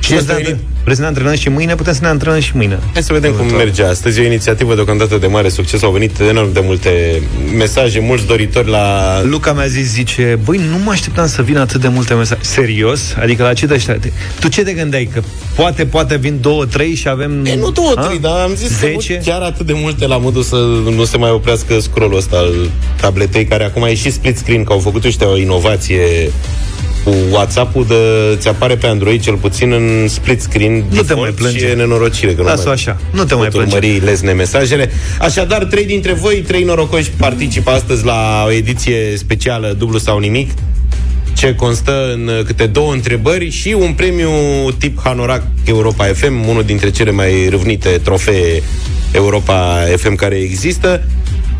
[SPEAKER 2] Și
[SPEAKER 12] Asta
[SPEAKER 2] să ne,
[SPEAKER 12] e-
[SPEAKER 2] antre- vrei să ne antrenăm și mâine? Putem să ne antrenăm și mâine
[SPEAKER 12] Hai să vedem cum merge astăzi. E o inițiativă deocamdată de mare succes. Au venit enorm de multe mesaje, mulți doritori la...
[SPEAKER 2] Luca mi-a zis, zice, băi, nu mă așteptam să vină atât de multe mesaje. Serios? Adică la ce te așteptai? Tu ce te gândeai? Că poate, poate vin două, trei și avem...
[SPEAKER 12] E, nu două,
[SPEAKER 2] A?
[SPEAKER 12] trei, dar am zis
[SPEAKER 2] Zece?
[SPEAKER 12] că chiar atât de multe la modul să nu se mai oprească scrollul ăsta al tabletei, care acum e și split screen, că au făcut ăștia o inovație cu WhatsApp-ul de, ți apare pe Android cel puțin în split screen
[SPEAKER 2] Nu te
[SPEAKER 12] default
[SPEAKER 2] mai plânge.
[SPEAKER 12] și e nenorocire că
[SPEAKER 2] Lasă-o
[SPEAKER 12] nu
[SPEAKER 2] așa, nu te mai
[SPEAKER 12] pot
[SPEAKER 2] plânge.
[SPEAKER 12] urmări lesne mesajele. Așadar, trei dintre voi, trei norocoși participă astăzi la o ediție specială dublu sau nimic.
[SPEAKER 3] Ce constă în uh, câte două întrebări și un premiu tip Hanorac Europa FM, unul dintre cele mai râvnite trofee Europa FM care există.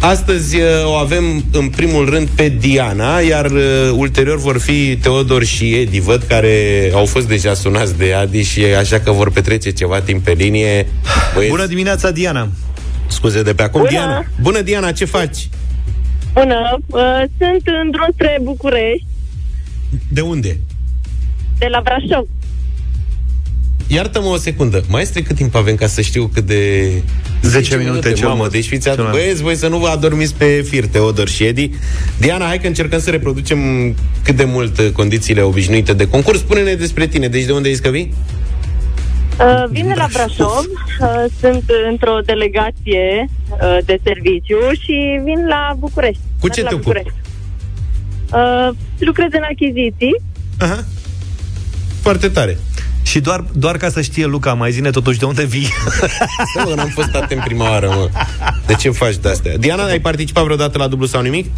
[SPEAKER 3] Astăzi uh, o avem în primul rând pe Diana, iar uh, ulterior vor fi Teodor și Edi, văd, care au fost deja sunați de Adi și așa că vor petrece ceva timp pe linie. Băieți,
[SPEAKER 2] Bună dimineața, Diana!
[SPEAKER 3] scuze de pe acum.
[SPEAKER 18] Bună!
[SPEAKER 3] Diana, bună Diana, ce faci?
[SPEAKER 18] Bună, uh, sunt în drum spre București,
[SPEAKER 3] De unde?
[SPEAKER 18] de la Brașov.
[SPEAKER 3] Iartă-mă o secundă. Maestre, cât timp avem ca să știu cât de...
[SPEAKER 2] 10 minute cel
[SPEAKER 3] mamă,
[SPEAKER 2] mult.
[SPEAKER 3] deci fiți
[SPEAKER 2] Cel
[SPEAKER 3] atent.
[SPEAKER 2] mai
[SPEAKER 3] Băieți, voi să nu vă adormiți pe fir, Teodor și Edi. Diana, hai că încercăm să reproducem cât de mult uh, condițiile obișnuite de concurs. Spune-ne despre tine. Deci de unde ești că vii?
[SPEAKER 18] Uh, vin de la Brașov, uh, sunt într-o delegație uh, de serviciu și vin la București.
[SPEAKER 3] Cu
[SPEAKER 18] Merg
[SPEAKER 3] ce
[SPEAKER 18] la
[SPEAKER 3] te ocupi?
[SPEAKER 18] București. Uh, lucrez în achiziții.
[SPEAKER 3] Aha. Foarte tare.
[SPEAKER 2] Și doar, doar ca să știe Luca, mai zine totuși de unde vii.
[SPEAKER 3] Stai, mă, n-am fost atent prima oară, mă. De ce faci de-astea? Diana, ai participat vreodată la dublu sau nimic?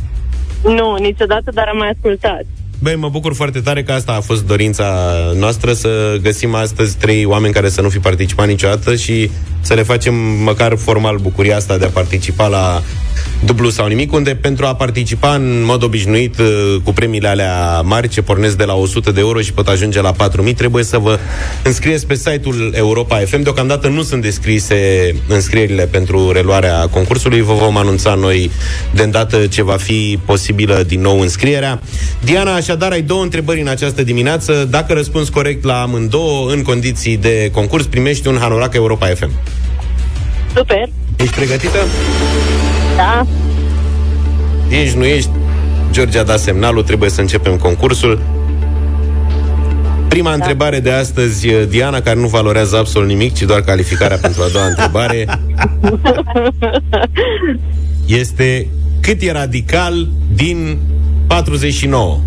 [SPEAKER 18] Nu, niciodată, dar am mai ascultat.
[SPEAKER 3] Băi, mă bucur foarte tare că asta a fost dorința noastră Să găsim astăzi trei oameni care să nu fi participat niciodată Și să le facem măcar formal bucuria asta de a participa la dublu sau nimic Unde pentru a participa în mod obișnuit uh, cu premiile alea mari Ce pornesc de la 100 de euro și pot ajunge la 4000 Trebuie să vă înscrieți pe site-ul Europa FM Deocamdată nu sunt descrise înscrierile pentru reluarea concursului. Vă vom anunța noi de îndată ce va fi posibilă din nou înscrierea. Diana, așadar ai două întrebări în această dimineață Dacă răspunzi corect la amândouă în condiții de concurs Primești un Hanorac Europa FM
[SPEAKER 18] Super,
[SPEAKER 3] Ești pregătită?
[SPEAKER 18] da.
[SPEAKER 3] Ești, nu ești? George a dat semnalul, trebuie să începem concursul. Prima da. întrebare de astăzi, Diana, care nu valorează absolut nimic, ci doar calificarea pentru a doua întrebare, este cât e radical din 49?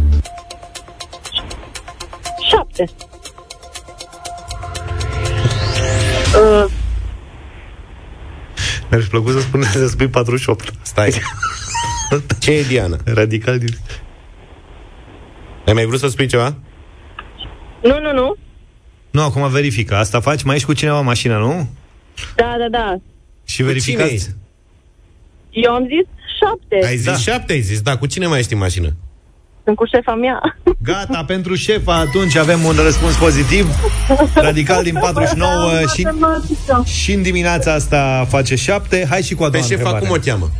[SPEAKER 18] Șapte. Uh,
[SPEAKER 2] Mi-ar fi plăcut să spune să spui 48.
[SPEAKER 3] Stai. Ce e Diana?
[SPEAKER 2] Radical din...
[SPEAKER 3] Ai mai vrut să spui ceva?
[SPEAKER 18] nu, nu, nu.
[SPEAKER 2] Nu, acum verifică. Asta faci? Mai ești cu cineva în mașină, nu?
[SPEAKER 18] Da, da, da.
[SPEAKER 2] Și
[SPEAKER 3] Cu
[SPEAKER 2] verificați.
[SPEAKER 3] cine
[SPEAKER 18] Eu am zis șapte.
[SPEAKER 3] Ai zis da. șapte, ai zis, da, cu cine mai ești în mașină?
[SPEAKER 18] Sunt cu șefa mea.
[SPEAKER 2] Gata, pentru șefa atunci avem un răspuns pozitiv. Radical din 49 și, și în dimineața asta face 7. Hai și cu a
[SPEAKER 3] Pe
[SPEAKER 2] doua
[SPEAKER 3] șefa
[SPEAKER 2] întrebare.
[SPEAKER 3] cum o cheamă?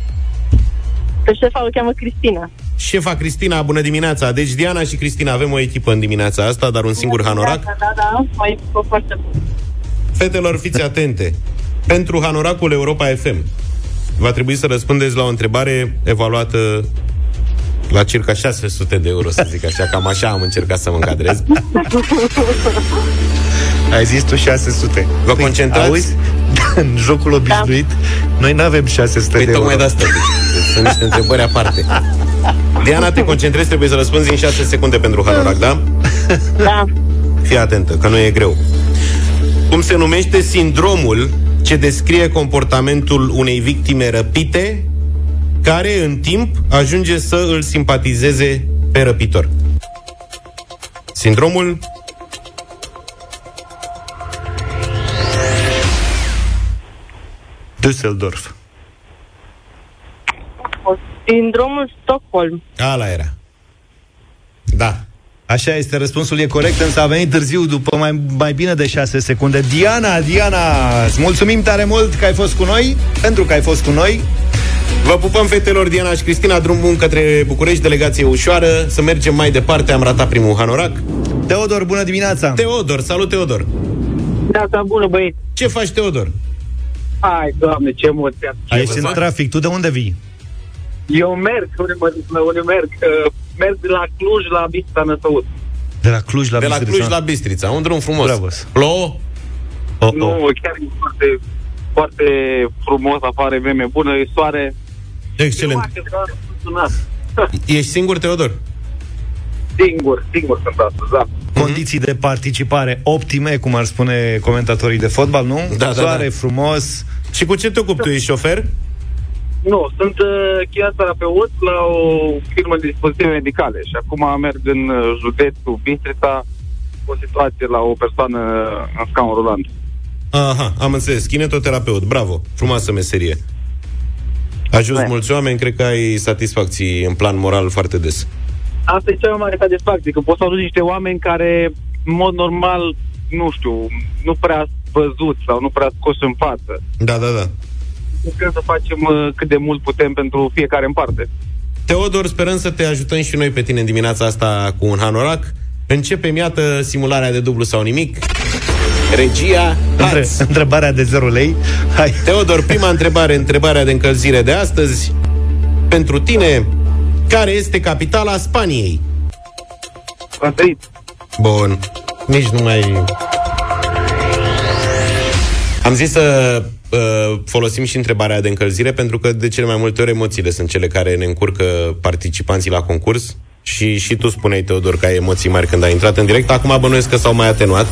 [SPEAKER 18] Pe șefa o cheamă Cristina.
[SPEAKER 3] Șefa Cristina, bună dimineața! Deci Diana și Cristina avem o echipă în dimineața asta, dar un singur hanorac.
[SPEAKER 18] Da, da, da. Mai echipă foarte bună.
[SPEAKER 3] Fetelor, fiți atente! Pentru hanoracul Europa FM va trebui să răspundeți la o întrebare evaluată la circa 600 de euro, să zic așa, cam așa am încercat să mă încadrez.
[SPEAKER 2] Ai zis tu 600.
[SPEAKER 3] Vă concentrați?
[SPEAKER 2] Auzi? în jocul obișnuit, noi nu avem 600
[SPEAKER 3] Păi
[SPEAKER 2] de
[SPEAKER 3] tocmai
[SPEAKER 2] euro.
[SPEAKER 3] de asta. Deci, sunt niște întrebări aparte. Diana, te concentrezi, trebuie să răspunzi în 6 secunde pentru hanorac, da?
[SPEAKER 18] Da.
[SPEAKER 3] Fii atentă, că nu e greu. Cum se numește sindromul ce descrie comportamentul unei victime răpite care în timp ajunge să îl simpatizeze pe răpitor? Sindromul
[SPEAKER 2] Düsseldorf.
[SPEAKER 18] Sindromul Stockholm.
[SPEAKER 3] Ala era. Da.
[SPEAKER 2] Așa este, răspunsul e corect, însă a venit târziu, după mai, mai bine de 6 secunde. Diana, Diana, îți mulțumim tare mult că ai fost cu noi, pentru că ai fost cu noi.
[SPEAKER 3] Vă pupăm, fetelor Diana și Cristina, drum bun către București, delegație ușoară, să mergem mai departe, am ratat primul hanorac.
[SPEAKER 2] Teodor, bună dimineața!
[SPEAKER 3] Teodor, salut Teodor!
[SPEAKER 19] Data bună, băieți.
[SPEAKER 3] Ce faci, Teodor?
[SPEAKER 19] Hai, doamne, ce emoție.
[SPEAKER 2] Ești în trafic, tu de unde vii?
[SPEAKER 19] Eu merg, unde, mă, unde merg? Uh, merg de la Cluj la Bistrița Năsăud.
[SPEAKER 2] De la Cluj la
[SPEAKER 3] De la
[SPEAKER 2] Bistrița.
[SPEAKER 3] Cluj la Bistrița, un drum frumos.
[SPEAKER 2] Bravos.
[SPEAKER 3] Plouă?
[SPEAKER 2] Oh,
[SPEAKER 19] Nu,
[SPEAKER 2] oh.
[SPEAKER 19] chiar e foarte, foarte frumos afară, e vreme bună, e soare.
[SPEAKER 3] Excelent.
[SPEAKER 19] Numai că doar sunat.
[SPEAKER 3] Ești singur, Teodor?
[SPEAKER 19] Singur, singur sunt astăzi, da.
[SPEAKER 2] Condiții de participare optime, cum ar spune comentatorii de fotbal, nu?
[SPEAKER 3] Da, da,
[SPEAKER 2] Soare
[SPEAKER 3] da.
[SPEAKER 2] frumos.
[SPEAKER 3] Și cu ce te ocupi? Tu ești șofer?
[SPEAKER 19] Nu, sunt uh, kineziterapeut la o firmă de dispozitive medicale și acum merg în uh, județul Bistrița o situație la o persoană în scaun rulant.
[SPEAKER 3] Aha, am înțeles. Kinetoterapeut, bravo. Frumoasă meserie. Ajuns
[SPEAKER 19] Da.
[SPEAKER 3] mulți oameni, cred că ai satisfacții în plan moral foarte des.
[SPEAKER 19] Asta e cea mai mare satisfacție, că poți să ajungi niște oameni care, în mod normal, nu știu, nu prea văzut sau nu prea scos în față.
[SPEAKER 3] Da, da, da.
[SPEAKER 19] Încercăm să facem uh, cât de mult putem pentru fiecare în parte.
[SPEAKER 3] Teodor, sperăm să te ajutăm și noi pe tine în dimineața asta cu un hanorac. Începem, iată, simularea de dublu sau nimic. Regia,
[SPEAKER 2] Între,
[SPEAKER 3] Hați.
[SPEAKER 2] întrebarea de 0 lei. Hai.
[SPEAKER 3] Teodor, prima întrebare, întrebarea de încălzire de astăzi. Pentru tine, care este capitala Spaniei?
[SPEAKER 19] Madrid.
[SPEAKER 3] Bun. Nici nu mai... Am zis să uh, folosim și întrebarea de încălzire pentru că de cele mai multe ori emoțiile sunt cele care ne încurcă participanții la concurs și, și tu spuneai, Teodor, că ai emoții mari când ai intrat în direct. Acum bănuiesc că s-au mai atenuat.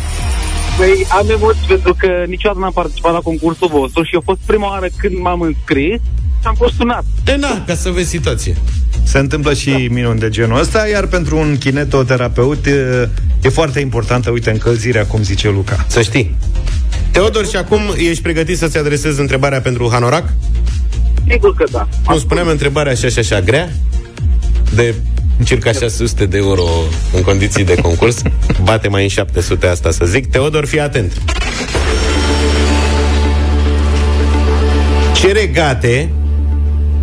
[SPEAKER 19] Păi am emoții pentru că niciodată n-am participat la concursul vostru și a fost prima oară când m-am înscris și am fost sunat.
[SPEAKER 3] De na, ca să vezi situație.
[SPEAKER 2] Se întâmplă și minuni de genul ăsta, iar pentru un kinetoterapeut e, e foarte importantă, uite, încălzirea, cum zice Luca.
[SPEAKER 3] Să știi. Teodor, și acum ești pregătit să-ți adresezi întrebarea pentru Hanorac?
[SPEAKER 19] Sigur că da.
[SPEAKER 3] Cum spuneam, întrebarea așa și așa grea, de circa 600 de euro în condiții de concurs. Bate mai în 700 asta să zic. Teodor, fii atent. Ce regate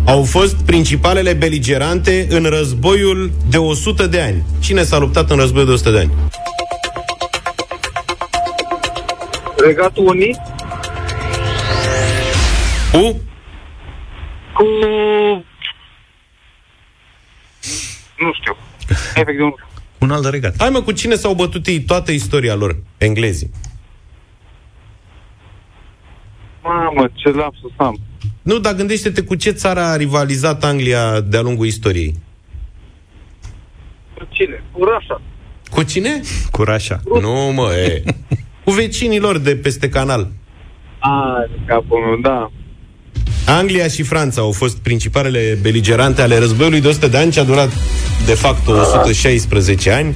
[SPEAKER 3] au fost principalele beligerante în războiul de 100 de ani? Cine s-a luptat în războiul de 100 de ani?
[SPEAKER 19] Regatul Unit
[SPEAKER 3] Cu?
[SPEAKER 19] cu... Nu știu. Efectiv, nu știu.
[SPEAKER 2] Un alt regat.
[SPEAKER 3] Hai mă, cu cine s-au bătut ei toată istoria lor? Englezii.
[SPEAKER 19] Mamă, ce lapsus am.
[SPEAKER 3] Nu, dar gândește-te cu ce țară a rivalizat Anglia de-a lungul istoriei.
[SPEAKER 19] Cu cine? Cu Rașa.
[SPEAKER 3] Cu cine?
[SPEAKER 2] Cu Rașa.
[SPEAKER 3] Nu, mă, e. Cu vecinii lor de peste canal.
[SPEAKER 19] A, capul meu, da.
[SPEAKER 3] Anglia și Franța au fost principalele beligerante ale războiului de 100 de ani, ce a durat de fapt 116 ani.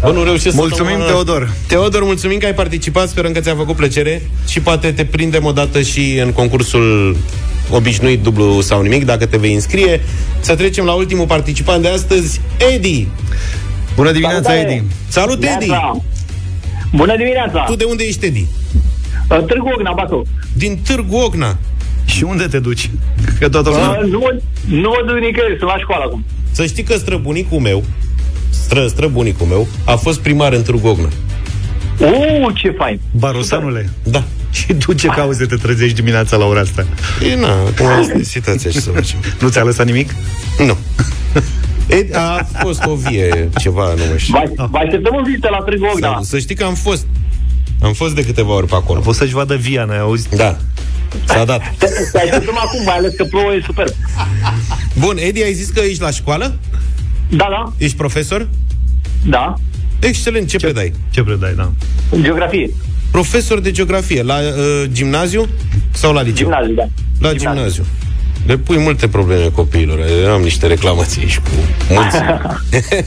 [SPEAKER 3] Bă, nu reușesc să
[SPEAKER 2] Mulțumim,
[SPEAKER 3] dăm-
[SPEAKER 2] Teodor.
[SPEAKER 3] Teodor, mulțumim că ai participat, sperăm că ți-a făcut plăcere și poate te prindem o dată și în concursul obișnuit dublu sau nimic, dacă te vei înscrie. Să trecem la ultimul participant de astăzi, Edi.
[SPEAKER 2] Bună dimineața,
[SPEAKER 3] Salutare.
[SPEAKER 2] Edi.
[SPEAKER 3] Salut, Edi!
[SPEAKER 20] Neața. Bună dimineața!
[SPEAKER 3] Tu de unde ești, Edi?
[SPEAKER 20] Uh, Târgu Ogna, Bacău.
[SPEAKER 3] Din Târgu Ogna.
[SPEAKER 2] Și unde te duci? Că toată lumea...
[SPEAKER 20] Uh, nu, mă- nu mă duc nicăieri, sunt la școală acum.
[SPEAKER 3] Să știi că străbunicul meu, stră, străbunicul meu, a fost primar în Târgu Ogna.
[SPEAKER 20] Uh, ce fain!
[SPEAKER 2] Barosanule.
[SPEAKER 3] Da.
[SPEAKER 2] Și tu ce cauze te trezești dimineața la ora asta?
[SPEAKER 3] E, na, acum asta e situația, ce să facem.
[SPEAKER 2] Nu ți-a lăsat nimic?
[SPEAKER 3] Nu. E, a fost o vie, ceva, nu mai știu.
[SPEAKER 20] Vă vă așteptăm în vizită la Târgu Ogna.
[SPEAKER 3] Să, să știi că am fost. Am fost de câteva ori pe acolo.
[SPEAKER 2] A fost să-și vadă via, ne auzi?
[SPEAKER 3] Da. S-a dat.
[SPEAKER 20] Te, te așteptăm acum, mai ales că plouă e superb.
[SPEAKER 3] Bun, Edi, ai zis că ești la școală?
[SPEAKER 20] Da, da,
[SPEAKER 3] Ești profesor?
[SPEAKER 20] da.
[SPEAKER 3] Excelent, ce, ce predai?
[SPEAKER 2] Ce predai, da?
[SPEAKER 20] Geografie.
[SPEAKER 3] Profesor de geografie, la uh, gimnaziu sau la liceu?
[SPEAKER 20] Gimnaziu, da.
[SPEAKER 3] La gimnaziu. gimnaziu. Le pui multe probleme copiilor. Eu am niște reclamații aici cu mulți.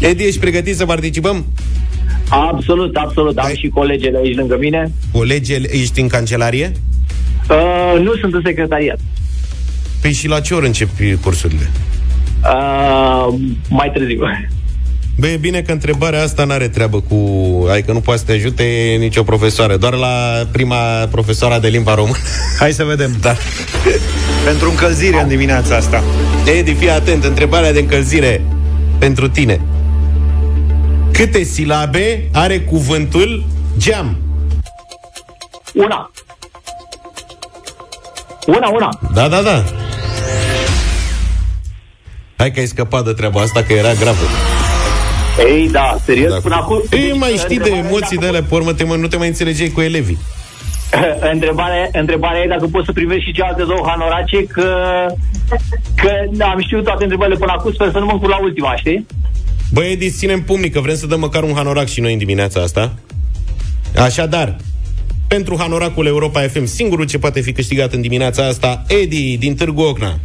[SPEAKER 3] Edi, ești pregătit să participăm?
[SPEAKER 20] Absolut, absolut. Am și colegele aici lângă mine.
[SPEAKER 3] Colegele, ești în cancelarie?
[SPEAKER 20] Uh, nu sunt în secretariat.
[SPEAKER 3] Păi și la ce oră începi cursurile?
[SPEAKER 20] Uh, mai târziu.
[SPEAKER 3] Băi, e bine că întrebarea asta n-are treabă cu... Adică nu poate să te ajute nicio profesoară, doar la prima profesoara de limba română.
[SPEAKER 2] Hai să vedem.
[SPEAKER 3] Da.
[SPEAKER 2] Pentru încălzire în dimineața asta.
[SPEAKER 3] Edi, fii atent, întrebarea de încălzire pentru tine. Câte silabe are cuvântul geam?
[SPEAKER 20] Una. Una, una.
[SPEAKER 3] Da, da, da. Hai că ai scăpat de treaba asta, că era gravă.
[SPEAKER 20] Ei, da, serios,
[SPEAKER 3] Da.
[SPEAKER 20] până acum...
[SPEAKER 3] Ei, mai știi de
[SPEAKER 20] Întrebarea e
[SPEAKER 3] emoții de alea, pe urmă te, mă- nu te mai înțelegeai cu elevii.
[SPEAKER 20] Întrebarea, întrebarea e dacă poți să primești și cealaltă două hanorace, că, că am știut toate întrebările până acum, sper să nu mă încurc la ultima, știi?
[SPEAKER 3] Băi, Edi, ținem pumnic, că vrem să dăm măcar un hanorac și noi în dimineața asta. Așadar, pentru Hanoracul Europa FM, singurul ce poate fi câștigat în dimineața asta, Edi din Târgu Ocna.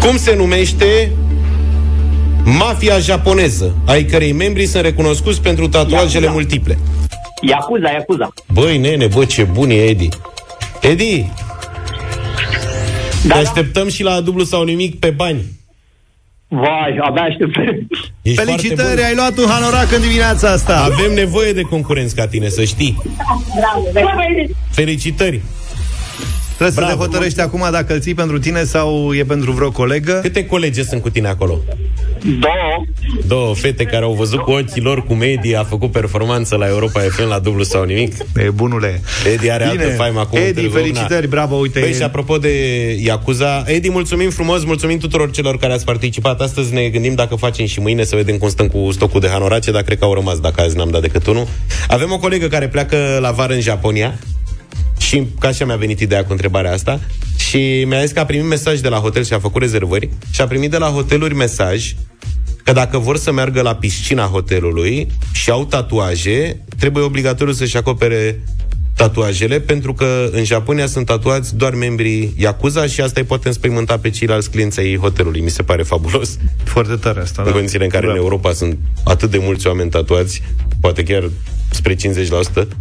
[SPEAKER 3] Cum se numește mafia japoneză, ai cărei membri sunt recunoscuți pentru tatuajele
[SPEAKER 20] Yakuza.
[SPEAKER 3] multiple?
[SPEAKER 20] Yakuza, Yakuza.
[SPEAKER 3] Băi, nene, bă, ce bun e Edi. Edi, da, te așteptăm și la dublu sau nimic pe bani.
[SPEAKER 20] Vai, abia aștept.
[SPEAKER 3] Ești
[SPEAKER 2] Felicitări,
[SPEAKER 3] foarte
[SPEAKER 2] ai luat un hanorac în dimineața asta.
[SPEAKER 3] bun. Avem nevoie de concurenți ca tine, să știi. Felicitări.
[SPEAKER 2] Trebuie să
[SPEAKER 3] Bravo.
[SPEAKER 2] te hotărăști acum dacă îl ții pentru tine sau e pentru vreo colegă.
[SPEAKER 3] Câte colege sunt cu tine acolo?
[SPEAKER 20] Două.
[SPEAKER 3] Două fete care au văzut cu ochii lor cum Edi a făcut performanță la Europa FM la dublu sau nimic.
[SPEAKER 2] E bunule.
[SPEAKER 3] Edi are
[SPEAKER 2] Bine.
[SPEAKER 3] altă faimă acum. în
[SPEAKER 2] Edi,
[SPEAKER 3] Târgu Ocna.
[SPEAKER 2] felicitări, bravo, uite.
[SPEAKER 3] Păi și apropo de Yakuza, Edi, mulțumim frumos, mulțumim tuturor celor care ați participat. Astăzi ne gândim dacă facem și mâine să vedem cum stăm cu stocul de hanorace, dar cred că au rămas dacă azi n-am dat decât unul. Avem o colegă care pleacă la vară în Japonia și ca așa mi-a venit ideea cu întrebarea asta și mi-a zis că a primit mesaj de la hotel și a făcut rezervări și a primit de la hoteluri mesaj că dacă vor să meargă la piscina hotelului și au tatuaje, trebuie obligatoriu să-și acopere tatuajele, pentru că în Japonia sunt tatuați doar membrii Yakuza și asta îi poate înspăimânta pe ceilalți clienți ai hotelului. Mi se pare fabulos.
[SPEAKER 2] Foarte tare asta,
[SPEAKER 3] În
[SPEAKER 2] da.
[SPEAKER 3] condițiile în care
[SPEAKER 2] Bravo.
[SPEAKER 3] în Europa sunt atât de mulți oameni tatuați, poate chiar spre 50%.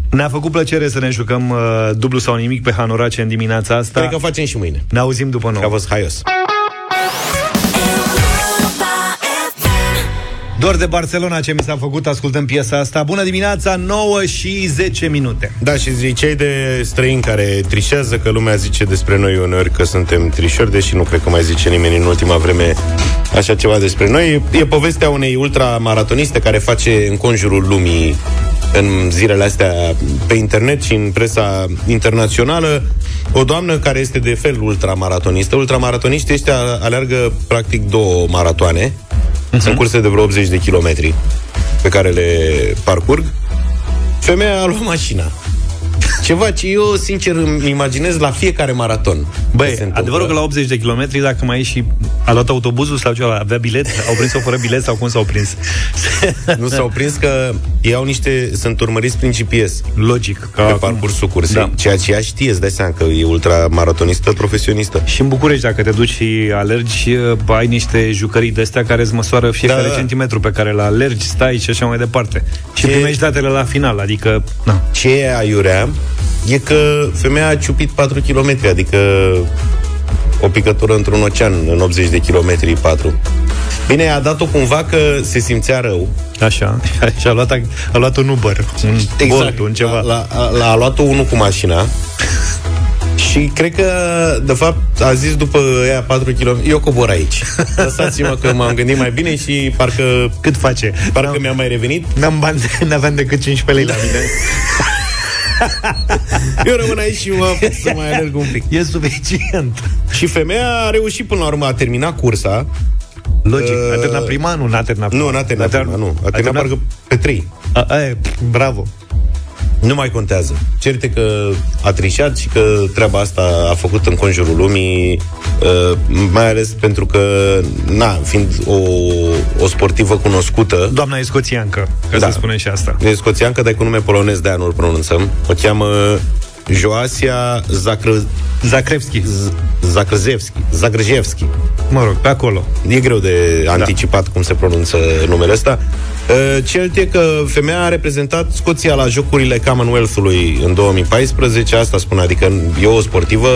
[SPEAKER 2] Ne-a făcut plăcere să ne jucăm uh, dublu sau nimic pe hanorace în dimineața asta.
[SPEAKER 3] Cred că facem și mâine.
[SPEAKER 2] Ne auzim după nou.
[SPEAKER 3] Că a fost haios.
[SPEAKER 2] Doar de Barcelona ce mi s-a făcut, ascultăm piesa asta. Bună dimineața, 9 și 10 minute.
[SPEAKER 3] Da, și ziceai de străini care trișează, că lumea zice despre noi uneori că suntem trișori, deși nu cred că mai zice nimeni în ultima vreme așa ceva despre noi. E povestea unei ultramaratoniste care face în conjurul lumii în zilele astea pe internet și în presa internațională o doamnă care este de fel ultramaratonistă. Ultramaratoniștii ăștia aleargă practic două maratoane. Sunt curse de vreo 80 de kilometri pe care le parcurg. Femeia a luat mașina. Ceva ce eu, sincer, îmi imaginez la fiecare maraton.
[SPEAKER 2] Băi, adevărul că la 80 de kilometri, dacă mai e și a luat autobuzul sau ceva, avea bilet, au prins-o fără bilet sau cum s-au prins?
[SPEAKER 3] Nu s-au prins că ei au niște, sunt urmăriți prin GPS.
[SPEAKER 2] Logic.
[SPEAKER 3] Pe parcursul cursei.
[SPEAKER 2] Da.
[SPEAKER 3] Ceea ce ea știe, îți dai seama că e ultramaratonistă profesionistă.
[SPEAKER 2] Și în București, dacă te duci și alergi, uh, ai niște jucării de astea care îți măsoară fiecare
[SPEAKER 3] Da,
[SPEAKER 2] da,
[SPEAKER 3] da.
[SPEAKER 2] centimetru pe care îl alergi, stai și așa mai departe. Și
[SPEAKER 3] Ce-
[SPEAKER 2] primești datele la final, adică... Na.
[SPEAKER 3] Ce e aiurea e că femeia a ciupit 4 km, adică o picătură într-un ocean în 80 de kilometri 4. Bine, a dat-o cumva că se simțea rău.
[SPEAKER 2] Așa. Și a luat, a luat un Uber, un
[SPEAKER 3] Exact.
[SPEAKER 2] Bolt, un ceva.
[SPEAKER 3] La, la, la, a luat-o unul cu mașina și cred că, de fapt, a zis după ea 4 km, eu cobor aici. Lăsați-mă că m-am gândit mai bine și parcă...
[SPEAKER 2] Cât face?
[SPEAKER 3] Parcă mi-a mai revenit.
[SPEAKER 2] N-am bani, n-aveam decât 15 lei la mine.
[SPEAKER 3] Eu rămân aici și mă apuc să mai alerg un pic.
[SPEAKER 2] E suficient.
[SPEAKER 3] Și femeia a reușit până la urmă, a terminat cursa.
[SPEAKER 2] Logic.
[SPEAKER 3] Uh,
[SPEAKER 2] A terminat prima? Nu, n-a terminat prima.
[SPEAKER 3] Nu, n-a terminat
[SPEAKER 2] A
[SPEAKER 3] prima, nu. A terminat
[SPEAKER 2] terminat-
[SPEAKER 3] parcă pe 3.
[SPEAKER 2] A, a, e, bravo.
[SPEAKER 3] Nu mai contează. Certe că a trișat și că treaba asta a făcut în conjurul lumii, uh, mai ales pentru că, na, fiind o, o sportivă cunoscută,
[SPEAKER 2] Doamna e scoțiancă, ca
[SPEAKER 3] Da.
[SPEAKER 2] să spunem și asta.
[SPEAKER 3] e scoțiancă, dar e cu nume polonez, de-aia nu-l pronunțăm. O cheamă Joasia Zacră...
[SPEAKER 2] Zakrevski.
[SPEAKER 3] Zakrăzevski. Zagrăjevski.
[SPEAKER 2] Mă rog, pe acolo.
[SPEAKER 3] E greu de anticipat cum se pronunță numele ăsta. Uh, Cert e că femeia a reprezentat Scoția la Jocurile Commonwealth-ului în 2014, asta spune, adică e o sportivă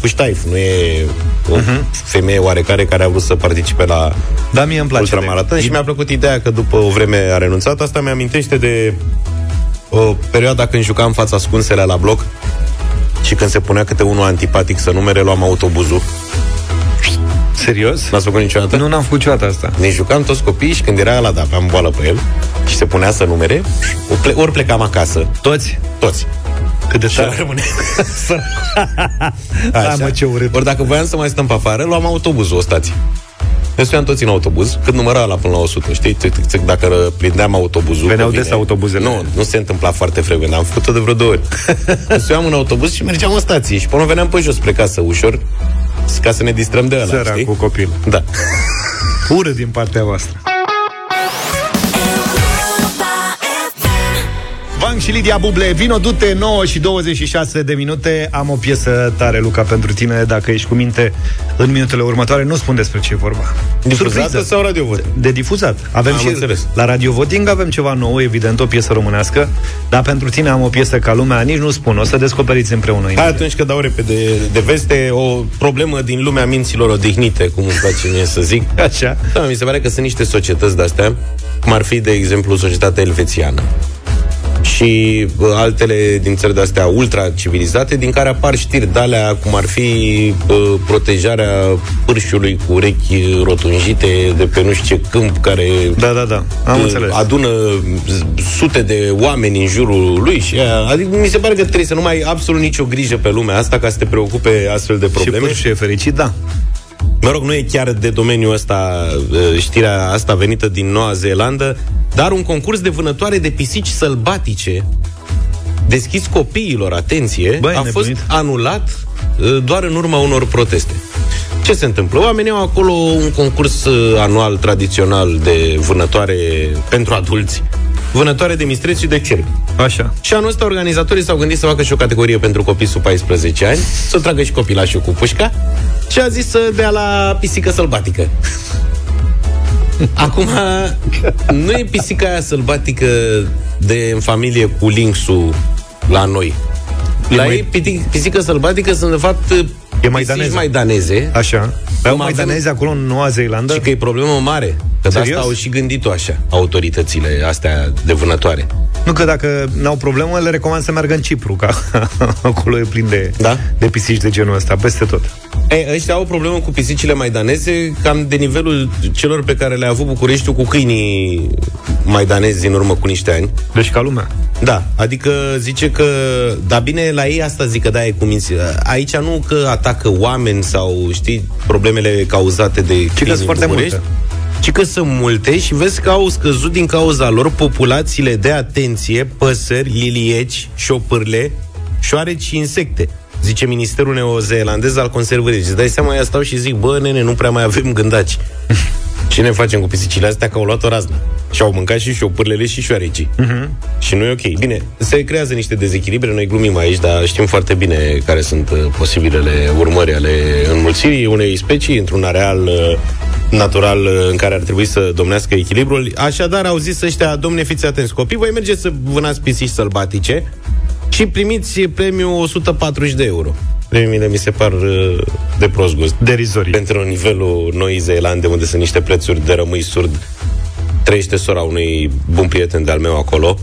[SPEAKER 3] cu ștaif, nu e o femeie oarecare care a vrut să participe la
[SPEAKER 2] Da, mie îmi place.
[SPEAKER 3] ultramaraton
[SPEAKER 2] de-
[SPEAKER 3] și mi-a plăcut ideea că după o vreme a renunțat. Asta mi-amintește de o perioadă când jucam în fața ascunselea la bloc și când se punea câte unul antipatic să numere, luam autobuzul.
[SPEAKER 2] Serios?
[SPEAKER 3] N-ați făcut niciodată?
[SPEAKER 2] Nu n-am făcut niciodată asta.
[SPEAKER 3] Ne jucam toți copiii și când era ăla, da, aveam boală pe el și se punea să numere, o ple- ori plecam acasă.
[SPEAKER 2] Toți?
[SPEAKER 3] Toți.
[SPEAKER 2] Cât de
[SPEAKER 3] Și
[SPEAKER 2] tare.
[SPEAKER 3] ăla rămâne.
[SPEAKER 2] Hai, mă, ce urât.
[SPEAKER 3] Ori dacă voiam să mai stăm pe afară, luam autobuzul o stație. Ne stăteam toți în autobuz, cât număra la până la 100, știi? Tic, tic, tic, Dacă prindeam autobuzul...
[SPEAKER 2] Veneau
[SPEAKER 3] pe
[SPEAKER 2] des
[SPEAKER 3] mine-
[SPEAKER 2] autobuzele.
[SPEAKER 3] Nu, nu se întâmpla foarte frecvent, am făcut-o de vreo două ori. Stăteam în autobuz și mergeam în stație și până veneam pe jos spre casă, ușor, ca să ne distrăm de ăla,
[SPEAKER 2] Sărac
[SPEAKER 3] știi?
[SPEAKER 2] cu copil.
[SPEAKER 3] Da.
[SPEAKER 2] Urât din partea voastră. Young și Lidia Buble Vino dute 9 și 26 de minute Am o piesă tare, Luca, pentru tine Dacă ești cu minte în minutele următoare Nu spun despre ce e vorba
[SPEAKER 3] Difuzată
[SPEAKER 2] Surpriză.
[SPEAKER 3] sau radio voting?
[SPEAKER 2] De difuzat Avem
[SPEAKER 3] Am
[SPEAKER 2] și
[SPEAKER 3] înțeles.
[SPEAKER 2] la Radio Voting avem ceva nou Evident, o piesă românească Dar pentru tine am o piesă ca lumea Nici nu spun, o să descoperiți împreună
[SPEAKER 3] Hai atunci că dau repede de veste o problemă din lumea minților odihnite, cum îmi place mie să zic.
[SPEAKER 2] Așa.
[SPEAKER 3] Da, mi se pare că sunt niște societăți de-astea, cum ar fi, de exemplu, societatea elvețiană și bă, altele din țări de-astea ultra-civilizate, din care apar știri de-alea, cum ar fi bă, protejarea pârșiului cu urechi rotunjite de pe nu știu ce câmp, care
[SPEAKER 2] Da, da, da, am
[SPEAKER 3] bă,
[SPEAKER 2] înțeles
[SPEAKER 3] adună z- sute de oameni în jurul lui și aia, adică mi se pare că trebuie să nu mai ai absolut nicio grijă pe lumea asta ca să te preocupe astfel de probleme.
[SPEAKER 2] Și pârșul e fericit, da
[SPEAKER 3] Mă rog, nu e chiar de domeniul ăsta uh, știrea asta venită din Noua Zeelandă, dar un concurs de vânătoare de pisici sălbatice deschis copiilor, atenție,
[SPEAKER 2] Băi,
[SPEAKER 3] a
[SPEAKER 2] nebunit.
[SPEAKER 3] fost anulat uh, doar în urma unor proteste. Ce se întâmplă? Oamenii au acolo un concurs uh, anual tradițional de vânătoare pentru adulți, vânătoare de mistreți și de cerbi.
[SPEAKER 2] Așa.
[SPEAKER 3] Și anul ăsta organizatorii s-au gândit să facă și o categorie pentru copii sub 14 ani, să tragă și copilașul cu pușca și a zis să dea la pisică sălbatică. Acum, nu e pisica aia sălbatică de în familie cu lynxul la noi. La ei, piti- pisică sălbatică sunt, de fapt,
[SPEAKER 2] E mai
[SPEAKER 3] pisici
[SPEAKER 2] daneză.
[SPEAKER 3] mai daneze.
[SPEAKER 2] Așa. Pe
[SPEAKER 3] Cum
[SPEAKER 2] mai
[SPEAKER 3] avem-
[SPEAKER 2] danezi acolo în Noua Zeelandă?
[SPEAKER 3] Și că e problemă mare. Că de
[SPEAKER 2] Serios?
[SPEAKER 3] asta au și gândit-o așa, autoritățile astea de vânătoare.
[SPEAKER 2] Nu că dacă n-au problemă, le recomand să meargă în Cipru, că acolo e plin de,
[SPEAKER 3] Da?
[SPEAKER 2] de pisici de genul ăsta, peste tot.
[SPEAKER 3] Ei, ăștia au o problemă cu pisicile maidaneze cam de nivelul celor pe care le-a avut Bucureștiul cu câinii maidanezi în urmă cu niște ani.
[SPEAKER 2] Deci ca lumea.
[SPEAKER 3] Da, adică zice că, da bine, la ei asta zic că da, e cu minți. Aici nu că atacă oameni sau, știi, problemele cauzate de
[SPEAKER 2] că
[SPEAKER 3] câini
[SPEAKER 2] sunt
[SPEAKER 3] în
[SPEAKER 2] foarte
[SPEAKER 3] București,
[SPEAKER 2] multe.
[SPEAKER 3] Ci că sunt multe și vezi că au scăzut din cauza lor populațiile de atenție, păsări, lilieci, șopârle, șoareci și insecte. Zice Ministerul Neozeelandez al Conservării. Îți dai seama, ea stau și zic, bă, nene, nu prea mai avem gândaci. Ce ne facem cu pisicile astea că au luat o raznă? Și au mâncat și șopârlele și șoarecii. Și nu e ok. Bine, se creează niște dezechilibre, noi glumim aici, dar știm foarte bine care sunt uh, posibilele urmări ale înmulțirii unei specii într-un areal uh, natural uh, în care ar trebui să domnească echilibrul. Așadar, au zis ăștia, domne, fiți atenți, copii, voi mergeți să vânați pisici sălbatice și primiți premiul 140 de euro. Premiile mi se par uh, de prost gust.
[SPEAKER 2] Derizorii.
[SPEAKER 3] Pentru nivelul Noii Zeelande, unde sunt niște prețuri de rămâi surd. Trăiește sora unui bun prieten de-al meu acolo.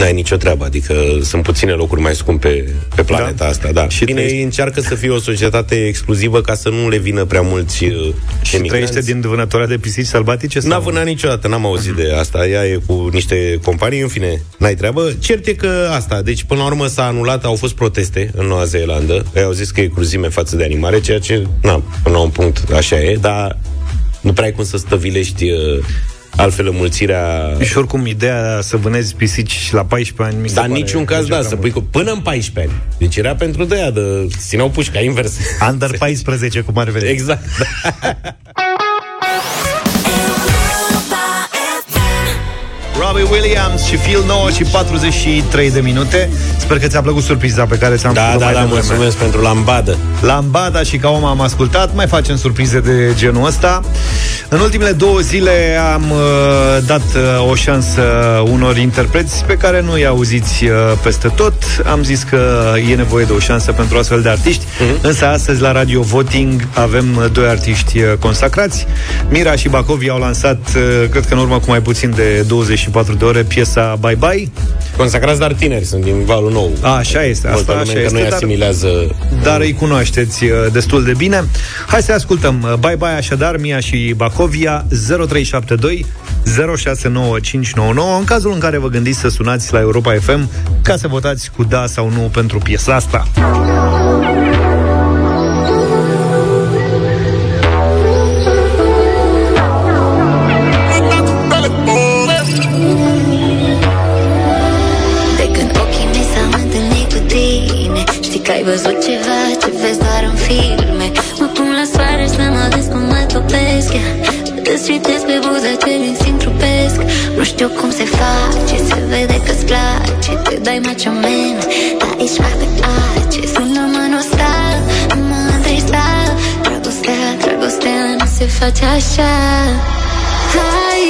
[SPEAKER 3] N-ai nicio treabă, adică sunt puține locuri mai scumpe pe planeta da? asta, da. Și Bine,
[SPEAKER 2] trăiește-
[SPEAKER 3] ei încearcă să fie o societate exclusivă ca să nu le vină prea mulți uh,
[SPEAKER 2] Și
[SPEAKER 3] emigranți.
[SPEAKER 2] trăiește din vânătoarea de pisici sălbatice?
[SPEAKER 3] N-a
[SPEAKER 2] sau?
[SPEAKER 3] vânat niciodată, n-am auzit de asta. Ea e cu niște companii, în fine, n-ai treabă. Cert e că asta, deci până la urmă s-a anulat, au fost proteste în Noua Zeelandă. Ei au zis că e cruzime față de animare, ceea ce, na, până la un punct așa e, dar nu prea ai cum să stăvilești uh, altfel înmulțirea...
[SPEAKER 2] Și oricum, ideea să vânezi pisici la 14 ani mi se
[SPEAKER 3] Dar în
[SPEAKER 2] pare
[SPEAKER 3] niciun caz,
[SPEAKER 2] deja
[SPEAKER 3] da,
[SPEAKER 2] cam
[SPEAKER 3] să
[SPEAKER 2] mult.
[SPEAKER 3] pui cu, până în 14 ani. Deci era pentru de aia, de țineau pușca, invers.
[SPEAKER 2] Under 14, cum ar veni.
[SPEAKER 3] Exact.
[SPEAKER 2] Robbie Williams și Phil 9 și 43 de minute. Sper că ți-a plăcut surpriza pe care ți-am
[SPEAKER 3] Da,
[SPEAKER 2] făcut-o
[SPEAKER 3] da,
[SPEAKER 2] mai
[SPEAKER 3] da,
[SPEAKER 2] devreme.
[SPEAKER 3] mulțumesc pentru lambadă.
[SPEAKER 2] Lambada și ca om am ascultat Mai facem surprize de genul ăsta În ultimele două zile am uh, dat uh, o șansă unor interpreți Pe care nu i auziți uh, peste tot Am zis că e nevoie de o șansă pentru astfel de artiști
[SPEAKER 3] Mhm.
[SPEAKER 2] Însă astăzi la Radio Voting avem uh, doi artiști uh, consacrați Mira și Bacovi au lansat, uh, cred că în urmă cu mai puțin de 24 de ore Piesa Bye Bye
[SPEAKER 3] Consacrați, dar tineri, sunt din valul nou.
[SPEAKER 2] A, așa este,
[SPEAKER 3] Multă
[SPEAKER 2] asta
[SPEAKER 3] lume
[SPEAKER 2] așa
[SPEAKER 3] încă
[SPEAKER 2] este,
[SPEAKER 3] nu-i
[SPEAKER 2] dar-
[SPEAKER 3] asimilează
[SPEAKER 2] dar îi cunoașteți uh, destul de bine. Hai să ascultăm. Uh, Bye bye așadar, Mia și Bacovia 0372 069599 în cazul în care vă gândiți să sunați la Europa FM ca să votați cu da sau nu pentru piesa asta.
[SPEAKER 21] Ai văzut ceva? Ce vezi doar în filme? Mă pun la soare să mă vezi cum mă topesc yeah. Te stritesc pe buze ce din simt trupesc. Nu știu cum se face, se vede că-ți place. Te dai macho man, dar ești foarte ace Sună-mă nostal, mă întristal Dragostea, dragostea nu se face așa. Hai,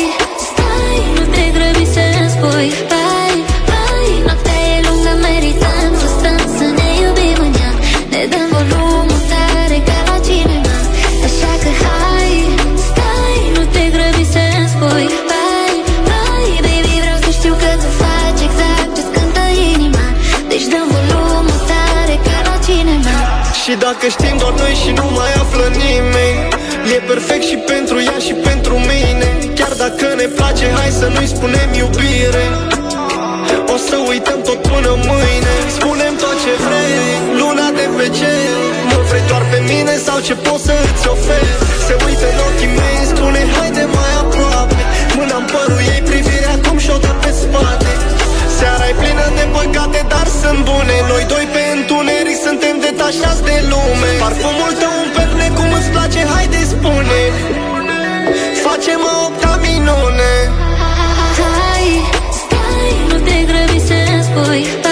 [SPEAKER 21] stai, nu te grăbi să-mi spui. Hai, dăm volumul tare ca la cinema. Așa că hai, stai, nu te grăbi să-mi spui. Hai, hai, baby, vreau să știu că tu faci exact ce-ți cântă inima. Deci dăm volumul tare ca la cinema.
[SPEAKER 22] Și dacă știm doar noi și nu mai află nimeni E perfect și pentru ea și pentru mine. Chiar dacă ne place, hai să nu-i spunem iubire. O să uităm tot până mâine. Spunem tot ce vrei, luna de pe cer. Mă vrei doar pe mine sau ce pot să îți ofer? Se uită în ochii mei, spune haide mai aproape. Mâna în părul ei, privirea cum și-o dă pe spate. Seara e plină de păcate, dar sunt bune. Noi doi pe întuneric suntem detașați de lume. Parfumul tău un perne, cum îți place, haide spune. Facem a opta minune
[SPEAKER 21] să-mi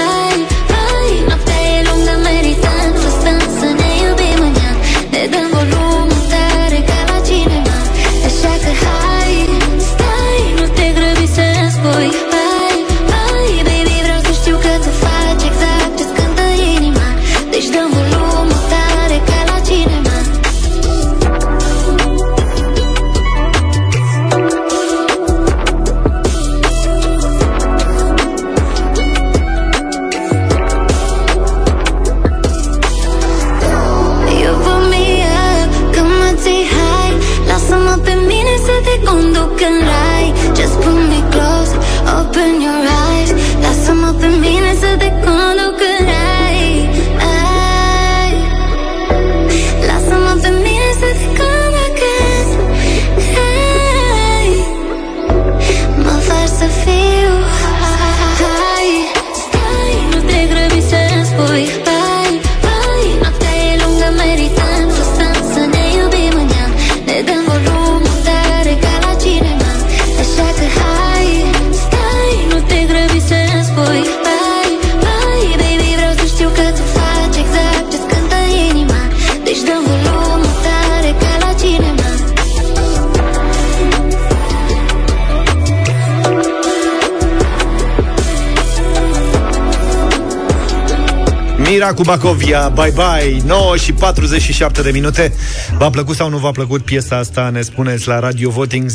[SPEAKER 2] Mira cu Bacovia, bye bye 9 și 47 de minute V-a plăcut sau nu v-a plăcut piesa asta Ne spuneți la Radio Voting 0372069599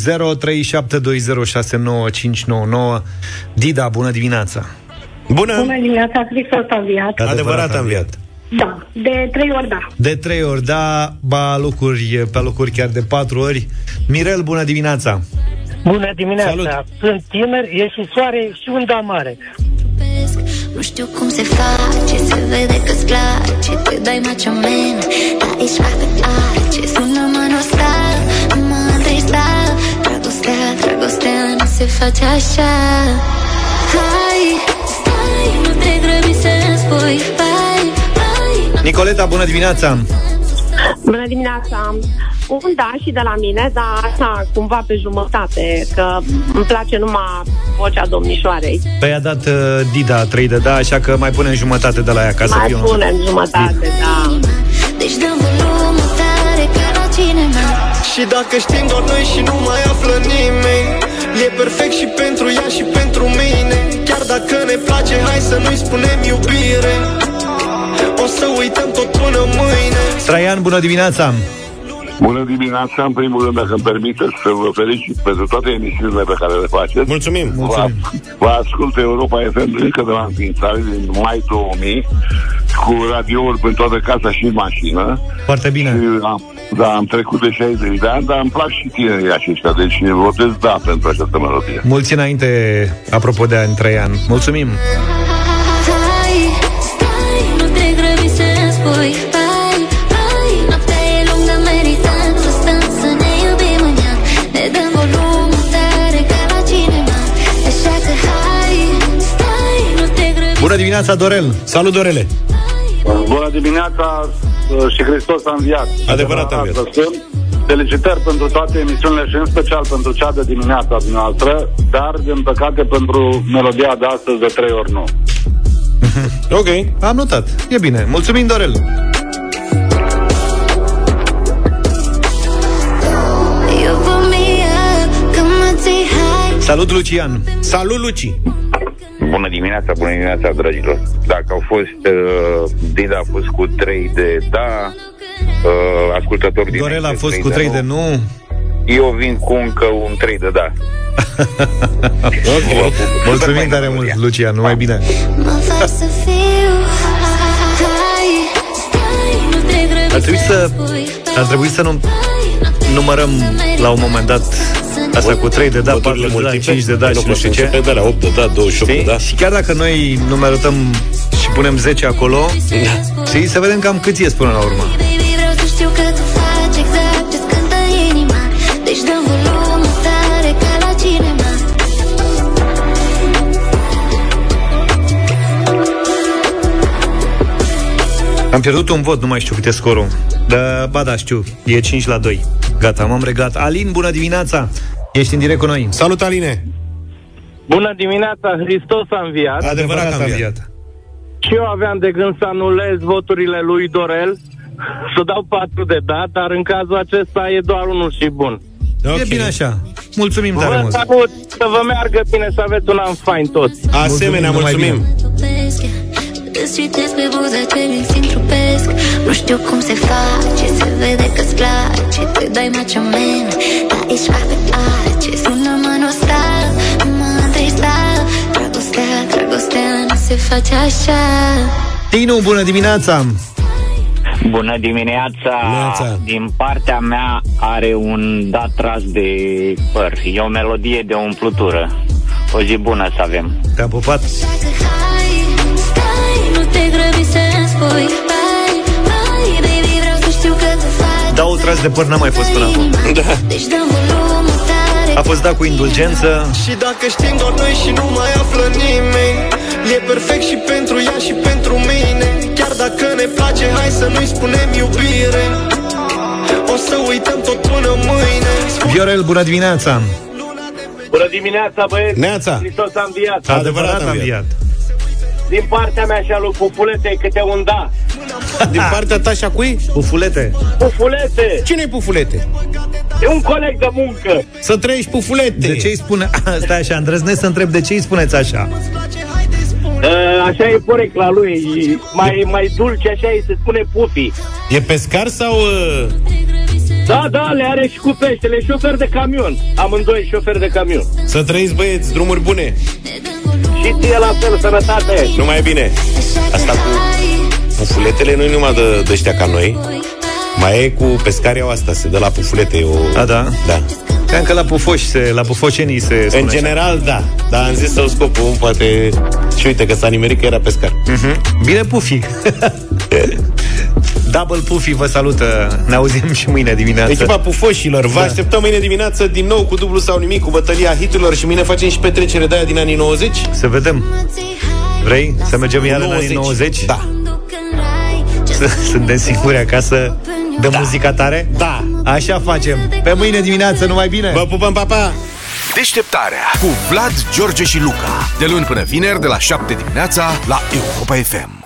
[SPEAKER 2] Dida, bună dimineața
[SPEAKER 3] Bună!
[SPEAKER 23] Bună dimineața, Hristos a înviat.
[SPEAKER 3] Adevărat am viat.
[SPEAKER 23] Da, de trei ori da.
[SPEAKER 2] De trei ori, da, ba locuri, pe locuri chiar de patru ori Mirel, bună dimineața
[SPEAKER 14] Bună dimineața!
[SPEAKER 2] Salut.
[SPEAKER 14] Sunt tiner, e și soare și un da mare.
[SPEAKER 21] Nu știu cum se face, se vede că-ți place Te dai macho man, dar ești foarte ace Sună-mă nostal, mă întristal Dragostea, dragostea nu se face așa. Hai, stai, nu te grăbi să-mi spui Hai, hai,
[SPEAKER 2] Nicoleta, bună dimineața.
[SPEAKER 23] Bună dimineața! Un da și de la mine, dar așa, cumva pe jumătate, că îmi place numai vocea domnișoarei.
[SPEAKER 2] Păi a dat uh, Dida 3 de da, așa că mai punem jumătate de la ea ca să
[SPEAKER 23] Mai
[SPEAKER 2] fiu
[SPEAKER 23] punem jumătate, da.
[SPEAKER 21] Deci dăm volumul tare ca la cinema.
[SPEAKER 22] Și dacă știm doar noi și nu mai află nimeni E perfect și pentru ea și pentru mine. Chiar dacă ne place, hai să nu-i spunem iubire. O să uităm tot până mâine.
[SPEAKER 2] Traian, bună dimineața
[SPEAKER 11] Bună dimineața, în primul rând, dacă îmi permiteți să vă felicit pentru toate emisiunile pe care le faceți.
[SPEAKER 3] Mulțumim!
[SPEAKER 11] Vă, vă ascult Europa FM încă de la înființare, din mai 2000, cu radiouri pe toată casa și în mașină.
[SPEAKER 2] Foarte bine.
[SPEAKER 11] Și am, da, am trecut de 60 de ani, dar îmi plac și tinerii aceștia, deci votez da pentru această melodie.
[SPEAKER 2] Mulți înainte, apropo de ani, Traian Mulțumim
[SPEAKER 21] Hai, stai, nu te grăbi să-mi spui
[SPEAKER 2] Bună dimineața, Dorel
[SPEAKER 3] Salut, Dorele
[SPEAKER 19] Bună dimineața uh, și Hristos a înviat.
[SPEAKER 3] Adevărat a înviat.
[SPEAKER 19] Sunt.
[SPEAKER 24] Felicitări pentru toate emisiunile și în special pentru cea de dimineața dumneavoastră, dar, din păcate, pentru melodia de astăzi de trei ori nu.
[SPEAKER 2] Ok. Am notat. E bine. Mulțumim, Dorel.
[SPEAKER 21] You put me up, come on, say hi.
[SPEAKER 2] Salut, Lucian.
[SPEAKER 3] Salut, Luci.
[SPEAKER 25] Bună dimineața, bună dimineața, dragilor. Dacă au fost, uh, Dida a fost cu 3 de da, uh, ascultător din
[SPEAKER 2] Dorel a fost cu 3 de nu.
[SPEAKER 25] Eu vin cu încă un 3 de da.
[SPEAKER 2] Ok. Mulțumim tare mult, Lucian. Numai bine.
[SPEAKER 21] Mă fac să fiu high. Nu te grăbi
[SPEAKER 2] Ar trebui să, ar trebui să nu numărăm la un moment dat asta cu 3 de da, 4 de da, 5 de da și nu știu ce.
[SPEAKER 3] Pe de la 8 de da, 28 de
[SPEAKER 2] Știi?
[SPEAKER 3] da.
[SPEAKER 2] Și chiar dacă noi numerotăm și punem 10 acolo, știi, să vedem cam cât ies până la urmă.
[SPEAKER 21] Baby, vreau să știu că tu faci exact ce-ți cântă inima Deci dăm volumul tare ca la cinema
[SPEAKER 2] Am pierdut un vot, nu mai știu cât e scorul. Da, ba da, știu, e 5 la 2. Gata, m-am regat. Alin, bună dimineața! Ești în direct cu noi.
[SPEAKER 3] Salut, Aline!
[SPEAKER 26] Bună dimineața, Hristos a înviat.
[SPEAKER 2] Adevărat că am înviat.
[SPEAKER 26] Și eu aveam de gând să anulez voturile lui Dorel, să dau patru de da, dar în cazul acesta e doar unul și bun.
[SPEAKER 2] Okay. E bine așa. Mulțumim tare
[SPEAKER 26] Vă
[SPEAKER 2] mult.
[SPEAKER 26] salut, să vă meargă bine, să aveți un an fain toți.
[SPEAKER 3] Asemenea, mulțumim.
[SPEAKER 21] Tupesc, Îți citesc pe buza ce îmi simt trupesc Nu știu cum se face, se vede că-ți place Te dai macho man, dar ești pe ace Sună-mă nostal, mă întristal Dragostea, dragostea nu se face așa
[SPEAKER 2] Tinu, bună dimineața!
[SPEAKER 27] Bună dimineața! Din partea mea are un dat tras de păr. E o melodie de umplutură. O zi bună să avem.
[SPEAKER 2] Te-am pupat.
[SPEAKER 21] Stai, nu te grăbi să-mi spui Hai, hai, baby, vreau să știu că tu faci
[SPEAKER 2] Da, o tras de păr n-a mai fost până acum.
[SPEAKER 3] Da.
[SPEAKER 21] Deci dăm volumul tare
[SPEAKER 2] A fost dat cu indulgență.
[SPEAKER 22] Și dacă știm doar noi și nu mai află nimeni E perfect și pentru ea și pentru mine Chiar dacă ne place, hai să nu-i spunem iubire O să uităm tot până mâine
[SPEAKER 2] Viorel, bună dimineața!
[SPEAKER 26] Bună dimineața, băieți!
[SPEAKER 2] Neața.
[SPEAKER 26] Hristos a înviat!
[SPEAKER 2] Adevărat am înviat.
[SPEAKER 26] Din partea mea și a lui Pupulete câte un da.
[SPEAKER 3] Din partea ta și a cui?
[SPEAKER 2] Pufulete.
[SPEAKER 26] Pufulete!
[SPEAKER 3] Cine-i pufulete?
[SPEAKER 26] E un coleg de muncă.
[SPEAKER 3] Să trăiești pufulete!
[SPEAKER 2] De ce îi spune... Stai așa, îndrăznesc să întreb de ce îi spuneți așa?
[SPEAKER 26] Uh, Așa e porecla lui, e mai, mai dulce, așa e, se spune pufi.
[SPEAKER 3] E pescar sau... Uh...
[SPEAKER 26] Da, da, le are și cu peștele, e șofer de camion. Amândoi șofer de camion.
[SPEAKER 3] Să trăiți băieți, drumuri bune
[SPEAKER 26] Și ție la fel, sănătate.
[SPEAKER 3] Numai bine Asta cu pufuletele nu e numai de, de ăștia ca noi Mai e cu pescarii au asta Se dă la pufulete e o...
[SPEAKER 2] A, da?
[SPEAKER 3] Da
[SPEAKER 2] Cam că la pufoși, se, la pufocenii se spune
[SPEAKER 3] În
[SPEAKER 2] așa.
[SPEAKER 3] general, da Dar am zis să-l scop un, poate Și uite că s-a nimerit că era pescar
[SPEAKER 2] Mhm. Bine, Pufi! Double Pufi vă salută. Ne auzim și mâine dimineață.
[SPEAKER 3] Echipa pufoșilor Vă
[SPEAKER 2] Da.
[SPEAKER 3] așteptăm mâine dimineață Din nou cu dublu sau nimic Cu bătălia hiturilor Și mâine facem și petrecere de aia din anii 90
[SPEAKER 2] Să vedem. Vrei să mergem iar în anii 90?
[SPEAKER 3] Da
[SPEAKER 2] Suntem singuri acasă de da. muzica tare?
[SPEAKER 3] Da.
[SPEAKER 2] Așa facem. Pe mâine dimineață, numai bine.
[SPEAKER 3] Vă pupăm, papa!
[SPEAKER 1] Deșteptarea cu Vlad, George și Luca. De luni până vineri, de la 7 dimineața, la Europa FM.